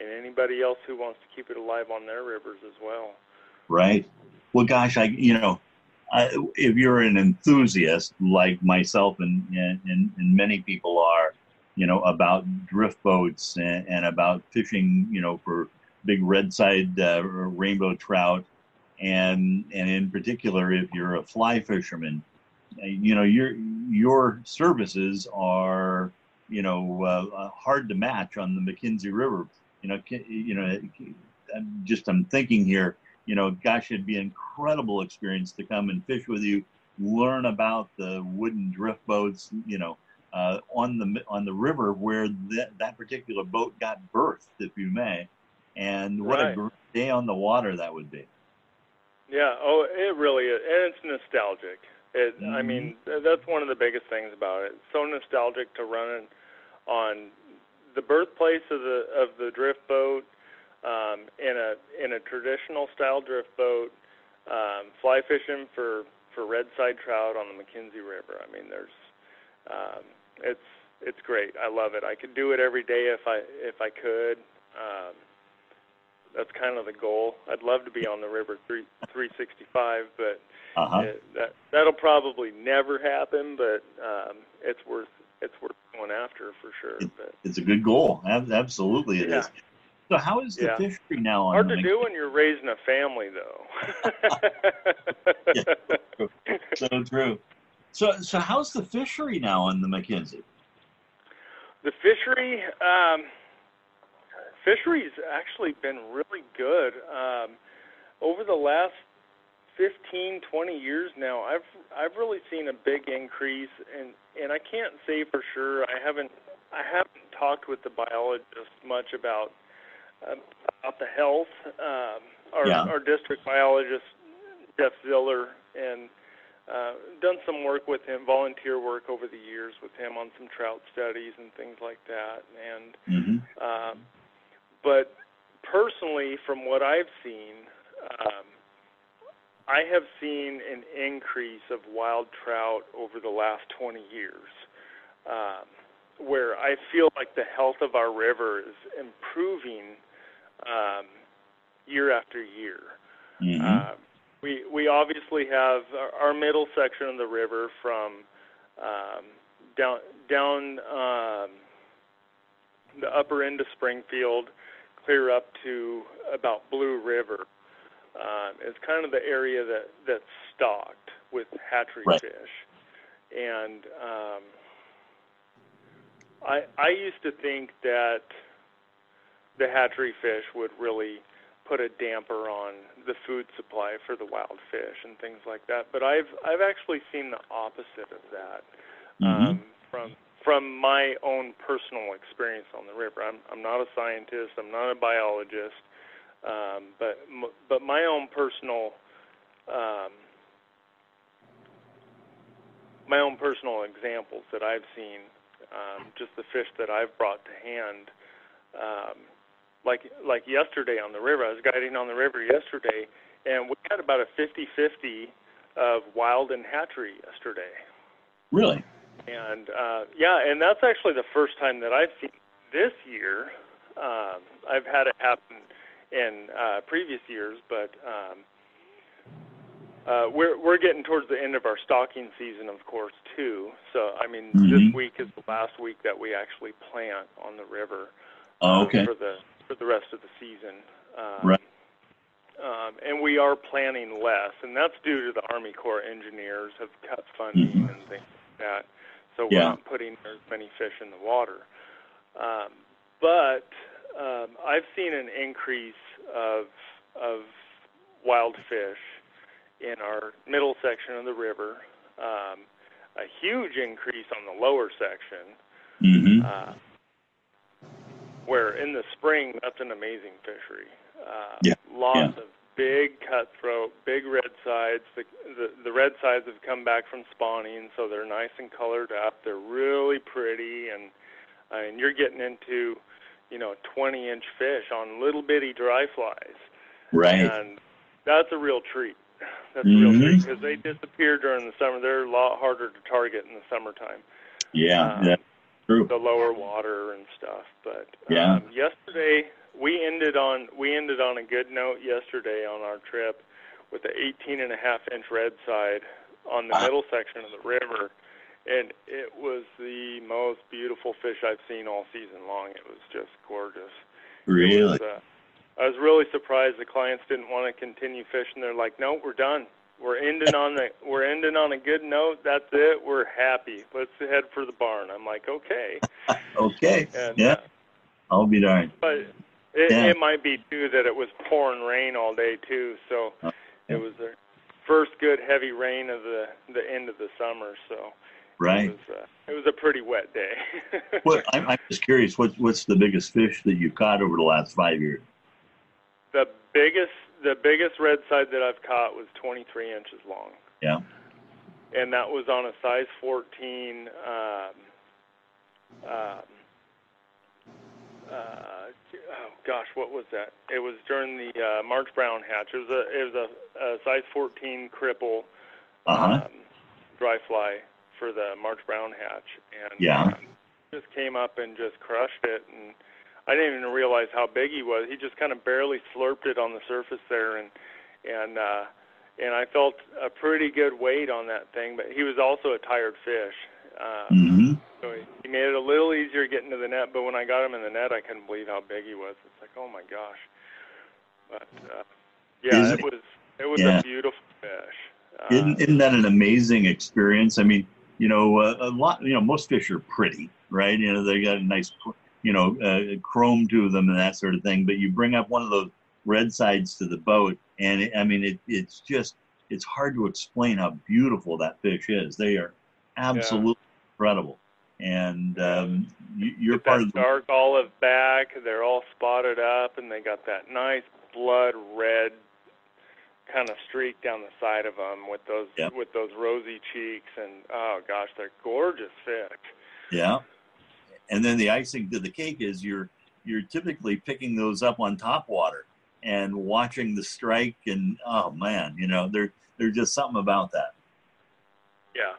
and anybody else who wants to keep it alive on their rivers as well. Right. Well, gosh, I you know uh, if you're an enthusiast like myself and, and, and many people are, you know, about drift boats and, and about fishing, you know, for big red side uh, rainbow trout, and and in particular, if you're a fly fisherman, uh, you know, your your services are, you know, uh, hard to match on the McKenzie River. You know, you know, I'm just I'm thinking here, you know, gosh, it'd be an incredible experience to come and fish with you, learn about the wooden drift boats, you know, uh, on the on the river where that that particular boat got birthed, if you may, and what Right. a great day on the water that would be. Yeah. Oh, it really is, and it's nostalgic. It. I Mhm. mean, that's one of the biggest things about it. It's so nostalgic to run on the birthplace of the of the drift boat um, in a in a traditional style drift boat, um, fly fishing for for red side trout on the McKenzie River. I mean, there's um, it's it's great. I love it. I could do it every day if I if I could. Um, that's kind of the goal. I'd love to be on the river three 365, but Uh huh. it, that that'll probably never happen. But um, it's worth it's worth going after for sure. But It's a good goal. Ab- Absolutely, it is. Yeah. So, how is the Yeah. fishery now on hard to do when you're raising a family, though. So true. So, so how's the fishery now on the McKenzie? The fishery, um, fishery's actually been really good. Um, over the last 15, 20 years now, I've I've really seen a big increase, and and I can't say for sure. I haven't I haven't talked with the biologist much about about the health. Um, our Yeah. our district biologist Jeff Ziller and uh, done some work with him, volunteer work over the years with him on some trout studies and things like that. And Mm-hmm. um, but personally, from what I've seen, um, I have seen an increase of wild trout over the last 20 years, um, where I feel like the health of our river is improving um, year after year. Mm-hmm. Uh, we we obviously have our, our middle section of the river from um, down down um, the upper end of Springfield, clear up to about Blue River. Um, is kind of the area that that's stocked with hatchery Right. fish, and um, I I used to think that the hatchery fish would really put a damper on the food supply for the wild fish and things like that. But I've I've actually seen the opposite of that Mm-hmm. um, from from my own personal experience on the river. I'm I'm not a scientist. I'm not a biologist. Um, but m- but my own personal um, my own personal examples that I've seen, um, just the fish that I've brought to hand. Um, like like yesterday on the river, I was guiding on the river yesterday, and we had about a 50-50 of wild and hatchery yesterday. Really? And uh, yeah, and that's actually the first time that I've seen this year. Um, I've had it happen in uh, previous years, but um, uh, we're we're getting towards the end of our stocking season, of course, too. So I mean, this Mhm. week is the last week that we actually plant on the river Oh, um, for the for the rest of the season. Um, Right. Um, and we are planning less, and that's due to the Army Corps engineers have cut funding Mhm. and things like that. So we're not putting as many fish in the water. Um, but um, I've seen an increase of of wild fish in our middle section of the river. Um, a huge increase on the lower section. Mm-hmm. Uh, where in the spring, that's an amazing fishery. Uh, Yeah, Lots of big cutthroat, big red sides. The, the the red sides have come back from spawning, so they're nice and colored up. They're really pretty, and I mean, you're getting into, you know, 20-inch fish on little bitty dry flies, Right. and that's a real treat. That's a real Mhm. treat because they disappear during the summer. They're a lot harder to target in the summertime yeah, um, true. the lower water and stuff. But Yeah. um, yesterday we ended on we ended on a good note yesterday on our trip with the 18 and a half inch red side on the Wow. middle section of the river, and it was the most beautiful fish I've seen all season long. It was just gorgeous. Really? was, uh, I was really surprised the clients didn't want to continue fishing. They're like, "No, we're done. We're ending on the we're ending on a good note. That's it. We're happy. Let's head for the barn." I'm like, "Okay." Okay. And, Yeah. uh, I'll be darned. but It, Yeah. it might be too that it was pouring rain all day too, so Uh, it was the first good heavy rain of the the end of the summer. So Right. it was uh, it was a pretty wet day. What I'm, I'm just curious. What what's the biggest fish that you've caught over the last five years? the biggest the biggest red side that I've caught was 23 inches long. Yeah. and that was on a size 14. Um, um, uh, oh gosh, what was that? It was during the uh, March Brown hatch. It was a it was a, a size 14 cripple Uh huh. um, dry fly for the March Brown hatch, and Yeah. uh, just came up and just crushed it, and I didn't even realize how big he was. He just kind of barely slurped it on the surface there, and and uh, and I felt a pretty good weight on that thing. But he was also a tired fish, uh, hmm so he, he made it a little easier getting to the net. But when I got him in the net, I couldn't believe how big he was. It's like, oh my gosh! But uh, yeah, Is it was it was yeah. a beautiful fish. Uh, Isn't, isn't that an amazing experience? I mean, you know, uh, a lot. You know, most fish are pretty, right? You know, they got a nice, you know, uh, chrome to them and that sort of thing. But you bring up one of those red sides to the boat, and it, I mean, it, it's just it's hard to explain how beautiful that fish is. They are absolutely incredible, and um, you, you're part of the dark olive back. They're all spotted up, and they got that nice blood red kind of streak down the side of them with those Yep. with those rosy cheeks. And oh gosh, they're gorgeous fish. Yeah. And then the icing to the cake is you're you're typically picking those up on top water and watching the strike and oh man, you know, there there's just something about that. Yeah,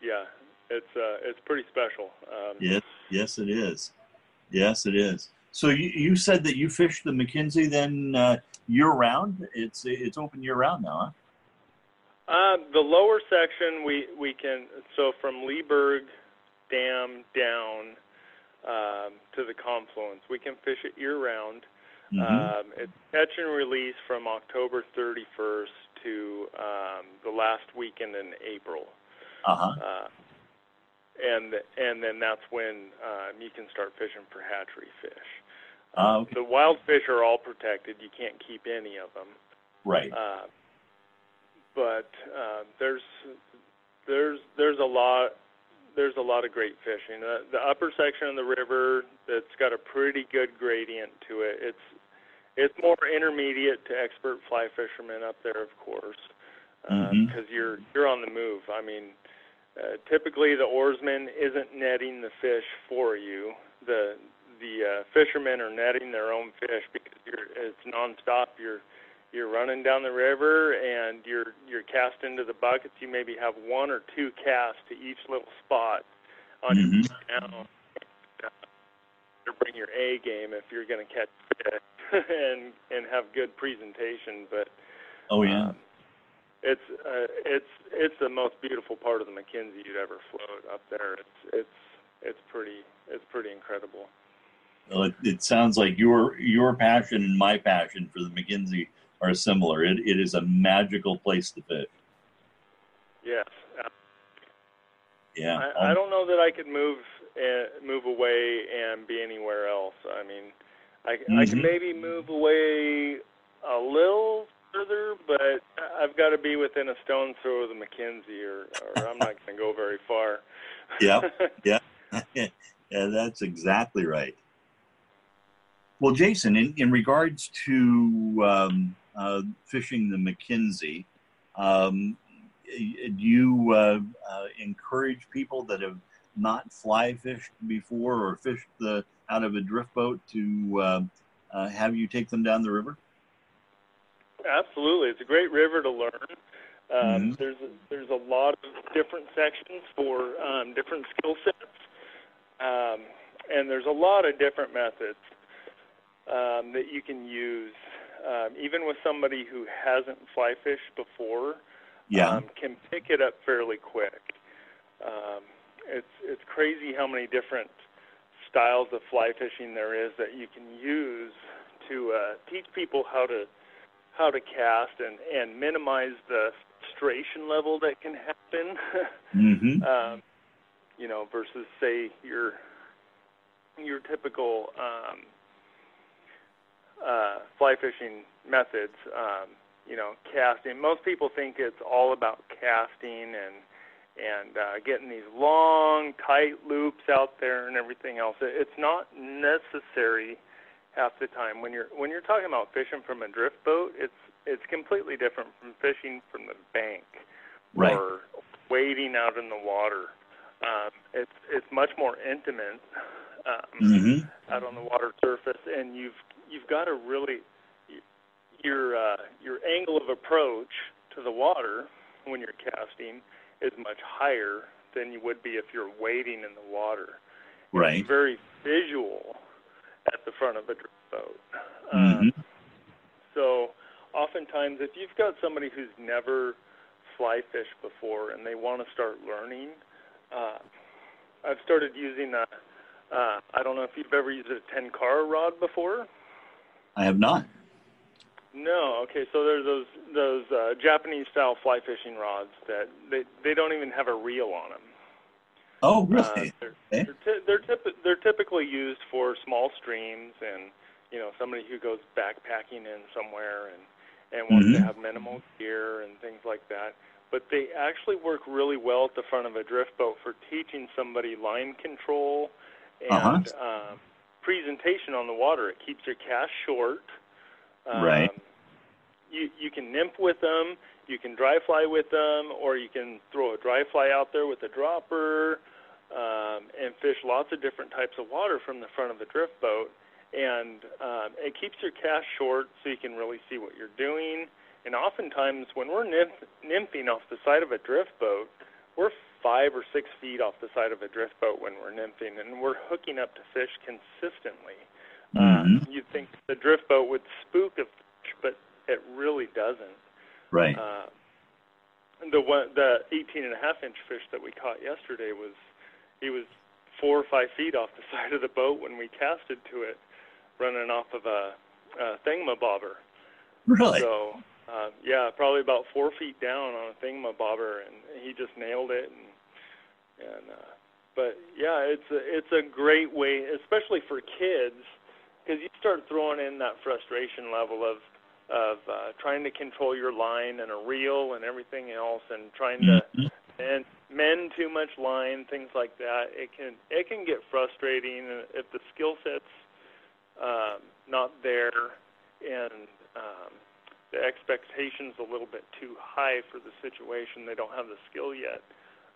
yeah, it's uh, it's pretty special. Um, Yes, yes it is. Yes it is. So you, you said that you fish the McKenzie then uh, year round? It's it's open year round now, huh? Uh, the lower section we we can so from Leaburg Dam down um, to the confluence we can fish it year round. Mhm. Um, it's catch and release from October 31st to um, the last weekend in April, uh-huh. uh, and and then that's when um, you can start fishing for hatchery fish. Ah, okay. The wild fish are all protected; you can't keep any of them. Right. Uh, but uh, there's there's there's a lot there's a lot of great fishing. The, the upper section of the river that's got a pretty good gradient to it. It's it's more intermediate to expert fly fishermen up there, of course, because Mhm. you're you're on the move. I mean, uh, typically the oarsman isn't netting the fish for you. The the uh, fishermen are netting their own fish because you're it's nonstop. You're you're running down the river and you're you're cast into the buckets. You maybe have one or two casts to each little spot on Mhm. your. To bring your A game if you're going to catch fish and and have good presentation, but Oh yeah. um, it's uh, it's it's the most beautiful part of the McKenzie you'd ever float up there. It's it's it's pretty it's pretty incredible. Well, it, it sounds like your your passion and my passion for the McKenzie are similar. It, it is a magical place to fish. Yes, Yeah. I, I don't know that I could move uh, move away and be anywhere else. I mean, I I can Mhm. maybe move away a little further, but I've got to be within a stone's throw of the McKenzie, or or I'm not going to go very far. Yeah, yeah. yeah, that's exactly right. Well, Jason, in, in regards to um, uh, fishing the McKenzie, um, do you uh, uh, encourage people that have not fly fished before or fished the out of a drift boat to uh, uh, have you take them down the river? Absolutely, it's a great river to learn. Um, Mhm. There's a, there's a lot of different sections for um, different skill sets, um, and there's a lot of different methods um, that you can use. Um, even with somebody who hasn't fly fished before, Yeah. um, can pick it up fairly quick. Um, it's it's crazy how many different styles of fly fishing there is that you can use to uh, teach people how to how to cast and and minimize the frustration level that can happen. hmm um, you know, versus say your your typical um, uh, fly fishing methods. Um, you know, casting. Most people think it's all about casting and and uh, getting these long, tight loops out there and everything else. It's not necessary half the time. When you're when you're talking about fishing from a drift boat, it's it's completely different from fishing from the bank right. or wading out in the water. Um, it's it's much more intimate um, mm-hmm. out on the water surface, and you've you've got to really your uh, your angle of approach to the water when you're casting is much higher than you would be if you're wading in the water. Right. It's very visual at the front of a drift boat. Mm-hmm. Um, so, oftentimes, if you've got somebody who's never fly fished before and they want to start learning, uh, I've started using a. Uh, I don't know if you've ever used a tenkara rod before. I have not. No, okay. So there's those those uh, Japanese style fly fishing rods that they they don't even have a reel on them. Oh, Uh, really? they're Okay. they're, they're, typ- they're typically used for small streams and you know somebody who goes backpacking in somewhere and and wants to Mhm. have minimal gear and things like that. But they actually work really well at the front of a drift boat for teaching somebody line control and Uh-huh. um, presentation on the water. It keeps your cast short. Um, Right. You you can nymph with them, you can dry fly with them, or you can throw a dry fly out there with a dropper, um, and fish lots of different types of water from the front of the drift boat. And um, it keeps your cast short, so you can really see what you're doing. And oftentimes, when we're nymph- nymphing off the side of a drift boat, we're five or six feet off the side of a drift boat when we're nymphing, and we're hooking up to fish consistently. Uh, you'd think the drift boat would spook a fish, but it really doesn't. Right. Uh, the one, the 18 and a half inch fish that we caught yesterday was, he was four or five feet off the side of the boat when we casted to it, running off of a, a thingamabobber. really? So, uh, yeah, probably about four feet down on a thingamabobber, and he just nailed it. And and uh, but yeah, it's a, it's a great way, especially for kids, because you start throwing in that frustration level of of uh, trying to control your line and a reel and everything else, and trying to and mend too much line, things like that. It can it can get frustrating if the skill set's um, not there and um, the expectations a little bit too high for the situation. They don't have the skill yet.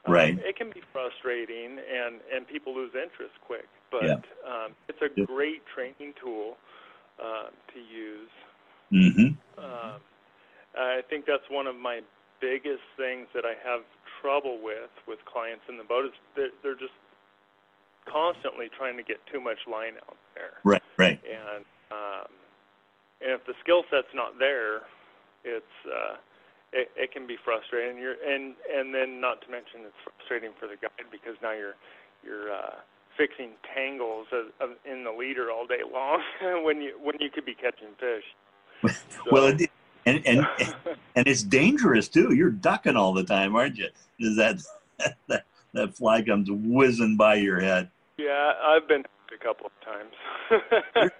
Um, Right. It can be frustrating and and people lose interest quick. But Yeah. um, it's a great training tool uh, to use. Mm-hmm. Um, I think that's one of my biggest things that I have trouble with with clients in the boat is they're, they're just constantly trying to get too much line out there, Right. Right. and um, and if the skill set's not there, it's uh, it, it can be frustrating. You're and and then not to mention it's frustrating for the guide because now you're you're uh, fixing tangles of, of, in the leader all day long when you when you could be catching fish. Well, So- it, and and and it's dangerous too. You're ducking all the time, aren't you? Is that that that fly comes whizzing by your head? Yeah, I've been a couple of times.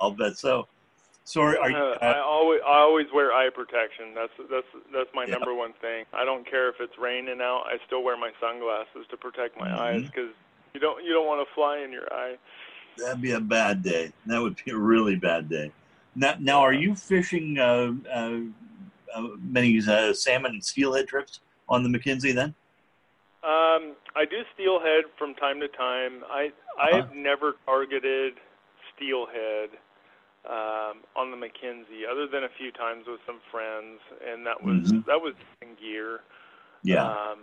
I'll bet so. So are, are you? Uh, I Uh, always I always wear eye protection. That's that's that's my Yeah. number one thing. I don't care if it's raining out. I still wear my sunglasses to protect my Mhm. eyes because you don't you don't want to fly in your eye. that'd be a bad day. That would be a really bad day. Now, now are you fishing uh, uh, uh, many uh, salmon and steelhead trips on the McKenzie then? Um, I do steelhead from time to time. I Uh-huh. I've never targeted steelhead um, on the McKenzie, other than a few times with some friends, and that was Mhm. that was in gear. Yeah. Um,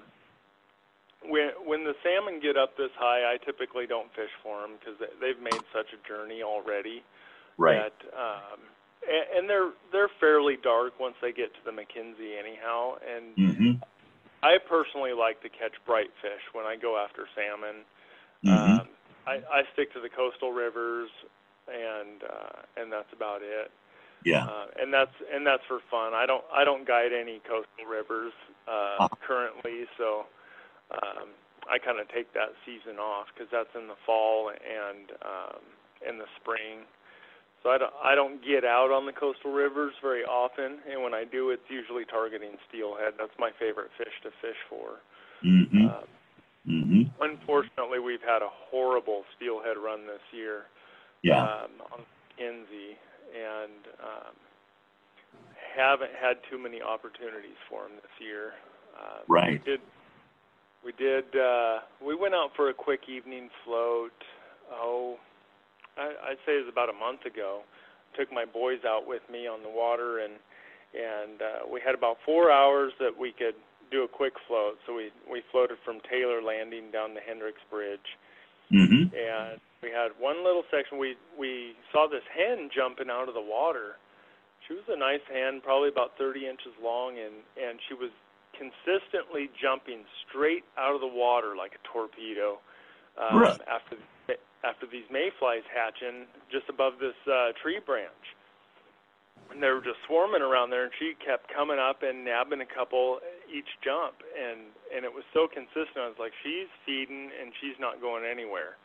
when when the salmon get up this high, I typically don't fish for them because they've made such a journey already. right. That, um, and, and they're they're fairly dark once they get to the McKenzie anyhow. And hmm I personally like to catch bright fish when I go after salmon. hmm Um, I, I stick to the coastal rivers, and uh, and that's about it. yeah. Uh, and that's and that's for fun. I don't I don't guide any coastal rivers uh, Ah. currently, so um, I kind of take that season off because that's in the fall and um, in the spring. So I don't I don't get out on the coastal rivers very often, and when I do, it's usually targeting steelhead. That's my favorite fish to fish for. Mm-hmm. Uh, mm-hmm. Unfortunately, we've had a horrible steelhead run this year. Yeah. Um, on Kenzie, and um, haven't had too many opportunities for them this year. Uh, right. We did. We did. Uh, we went out for a quick evening float. Oh, I, I'd say it was about a month ago. Took my boys out with me on the water, and and uh, we had about four hours that we could do a quick float. So we we floated from Taylor Landing down the Hendricks Bridge, mm-hmm. and we had one little section. We we saw this hen jumping out of the water. She was a nice hen, probably about 30 inches long, and and she was consistently jumping straight out of the water like a torpedo. Um? After after these mayflies hatching just above this uh, tree branch. And they were just swarming around there, and she kept coming up and nabbing a couple each jump, and and it was so consistent. I was like, she's feeding, and she's not going anywhere.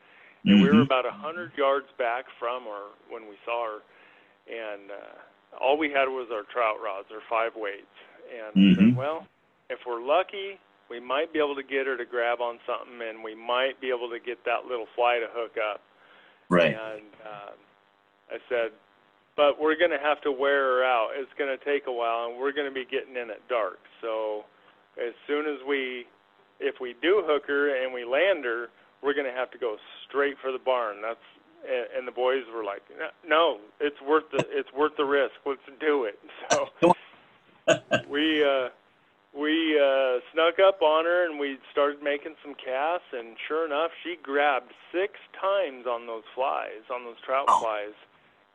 And mm-hmm. we were about a hundred yards back from her when we saw her, and uh, all we had was our trout rods, our five weights. And mm-hmm. I said, mm-hmm. well, if we're lucky, we might be able to get her to grab on something, and we might be able to get that little fly to hook up. Right. And um, I said, but we're going to have to wear her out. It's going to take a while, and we're going to be getting in at dark. So as soon as we, if we do hook her and we land her, we're going to have to go straight for the barn. That's and the boys were like, "No, it's worth the it's worth the risk. Let's do it." So we uh, we uh, snuck up on her and we started making some casts, and sure enough, she grabbed six times on those flies, on those trout oh. flies,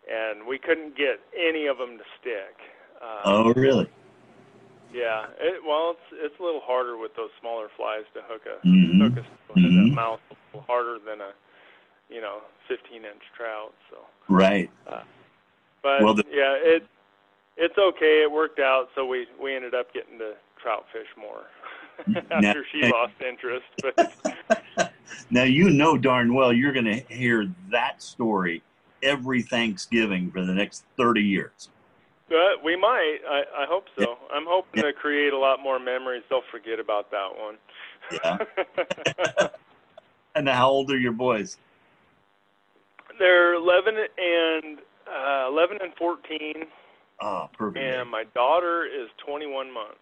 and we couldn't get any of them to stick. Um, oh, really? Yeah. It, well, it's it's a little harder with those smaller flies to hook a mm-hmm. hook a mm-hmm. mouth a little harder than a you know 15 inch trout. So. Right. Uh, but well, the- yeah, it it's okay. It worked out, so we we ended up getting to trout fish more after now, she lost interest. But now you know darn well you're going to hear that story every Thanksgiving for the next thirty years. Uh, we might. I, I hope so. Yeah. I'm hoping yeah. to create a lot more memories. They'll forget about that one. Yeah. and how old are your boys? They're 11 and uh, 11 and 14. Oh, perfect. And my daughter is 21 months.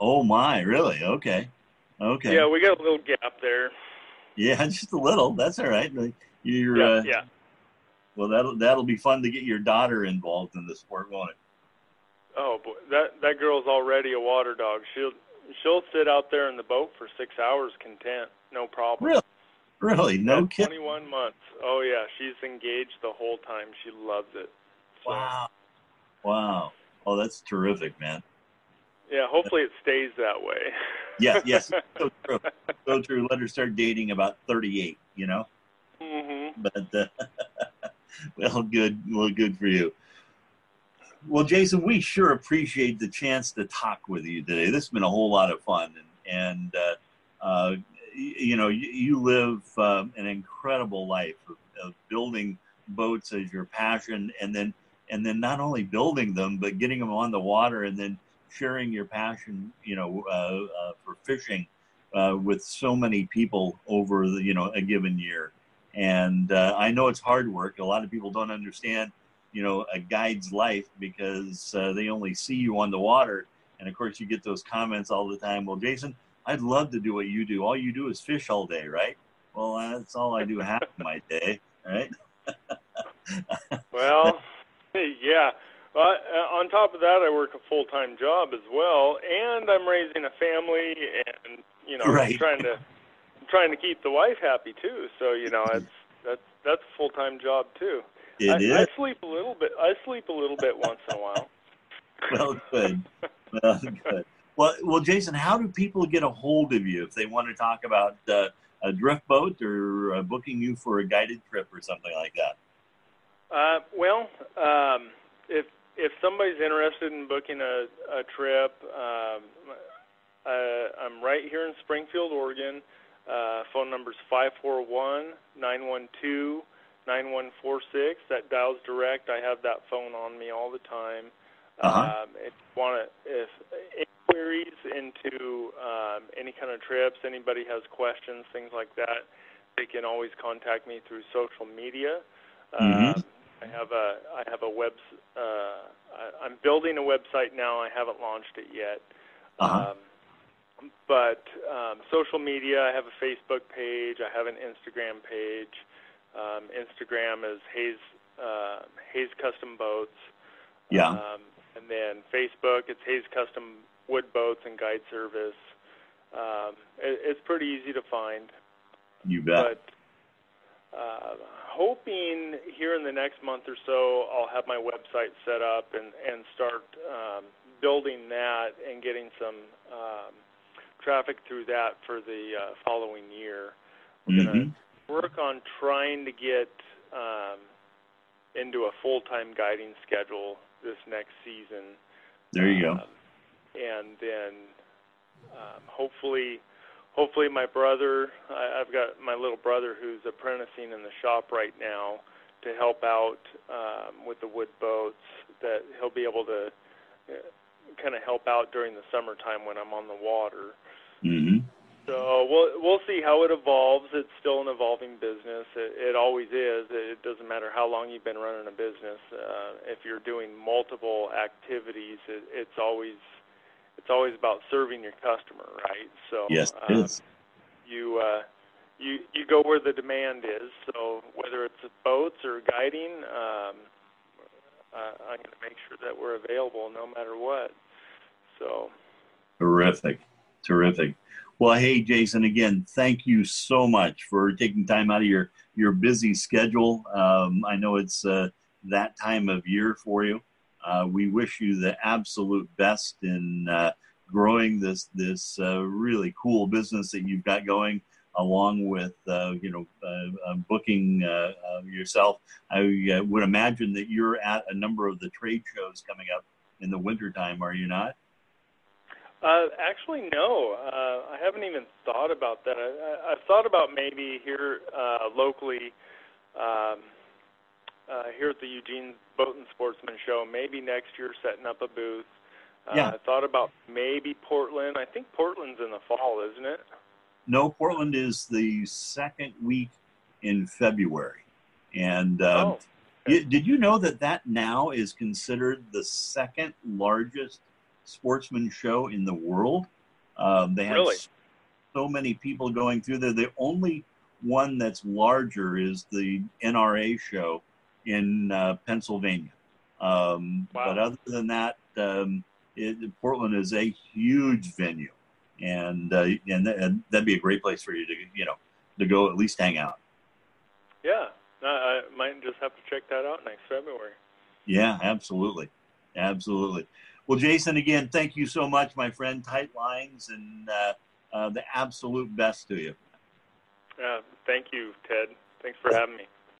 Oh my, really? Okay. Okay. Yeah, we got a little gap there. Yeah, just a little. That's all right. You're, yeah, uh, yeah. Well, that'll that'll be fun to get your daughter involved in the sport, won't it? Oh boy, that that girl's already a water dog. She'll she'll sit out there in the boat for six hours content, no problem. Really? Really? No kidding. 21 months. Oh yeah, she's engaged the whole time. She loves it. So, wow. Wow. Oh, that's terrific, man. Yeah, hopefully it stays that way. yeah, yes. So true. So true. Let her start dating about 38, you know? Mm-hmm. But, uh, well, good. Well, good for you. Well, Jason, we sure appreciate the chance to talk with you today. This has been a whole lot of fun. And, and uh, uh, you know, you, you live uh, an incredible life of, of building boats as your passion and then and then not only building them but getting them on the water and then sharing your passion, you know, uh, uh, for fishing uh, with so many people over the, you know, a given year. And uh, I know it's hard work. A lot of people don't understand, you know, a guide's life because they only see you on the water. And of course, you get those comments all the time. Well, Jason, I'd love to do what you do. All you do is fish all day, right? Well, that's all I do half of my day, right? well, yeah. Well, uh, on top of that, I work a full time job as well, and I'm raising a family, and you know, right. trying to trying to keep the wife happy too. So you know, it's that's that's a full time job too. It I, is. I sleep a little bit. I sleep a little bit once in a while. well, good. Well, good. Well, well, Jason, how do people get a hold of you if they want to talk about uh, a drift boat or uh, booking you for a guided trip or something like that? Uh, well, um, if if somebody's interested in booking a, a trip, um, uh, I'm right here in Springfield, Oregon. Uh, phone number is 541 912 9146. That dials direct. I have that phone on me all the time. Uh-huh. Um, if want to, if inquiries into um, any kind of trips, anybody has questions, things like that, they can always contact me through social media. Mm-hmm. Um, I have a I have a web. Uh, I, I'm building a website now. I haven't launched it yet. Uh-huh. Um, but um, social media, I have a Facebook page. I have an Instagram page. Um, Instagram is Hayes uh, Hayes Custom Boats. Yeah. Um, and then Facebook, it's Hayes Custom Wood Boats and Guide Service. Um, it, it's pretty easy to find. You bet. But uh, hoping here in the next month or so, I'll have my website set up and and start um, building that and getting some um, traffic through that for the uh, following year. We're Mhm. gonna work on trying to get um, into a full-time guiding schedule this next season. There you go. And then um, hopefully, hopefully my brother, I, I've got my little brother who's apprenticing in the shop right now to help out um, with the wood boats. That he'll be able to uh, kind of help out during the summertime when I'm on the water. hmm So we'll we'll see how it evolves. It's still an evolving business. It, it always is. It doesn't matter how long you've been running a business. Uh, if you're doing multiple activities, it, it's always it's always about serving your customer, right? So Yes, it um, is. you uh, you you go where the demand is. So whether it's boats or guiding, um, uh, I'm going to make sure that we're available no matter what. So Terrific. Terrific. Well, hey, Jason, again, thank you so much for taking time out of your, your busy schedule. Um, I know it's uh, that time of year for you. Uh, we wish you the absolute best in uh, growing this this uh, really cool business that you've got going, along with uh, you know uh, uh, booking yourself. I would imagine that you're at a number of the trade shows coming up in the wintertime, are you not? Actually, no. I haven't even thought about that. I, I've thought about maybe here locally, um, uh, here at the Eugene Boat and Sportsman Show, maybe next year setting up a booth. Uh, Yeah. I thought about maybe Portland. I think Portland's in the fall, isn't it? No, Portland is the second week in February. And uh, oh, y- did you know that that now is considered the second largest sportsman show in the world? Um, they have Really? so many people going through there. The only one that's larger is the NRA show in uh, Pennsylvania. Um, Wow. But other than that, um, it, Portland is a huge venue, and uh, and, that, and that'd be a great place for you to you know to go at least hang out. yeah. I might just have to check that out next February. Yeah, absolutely, absolutely. Well, Jason, again, thank you so much, my friend. Tight lines and uh, uh, the absolute best to you. Uh, thank you, Ted. Thanks for having me.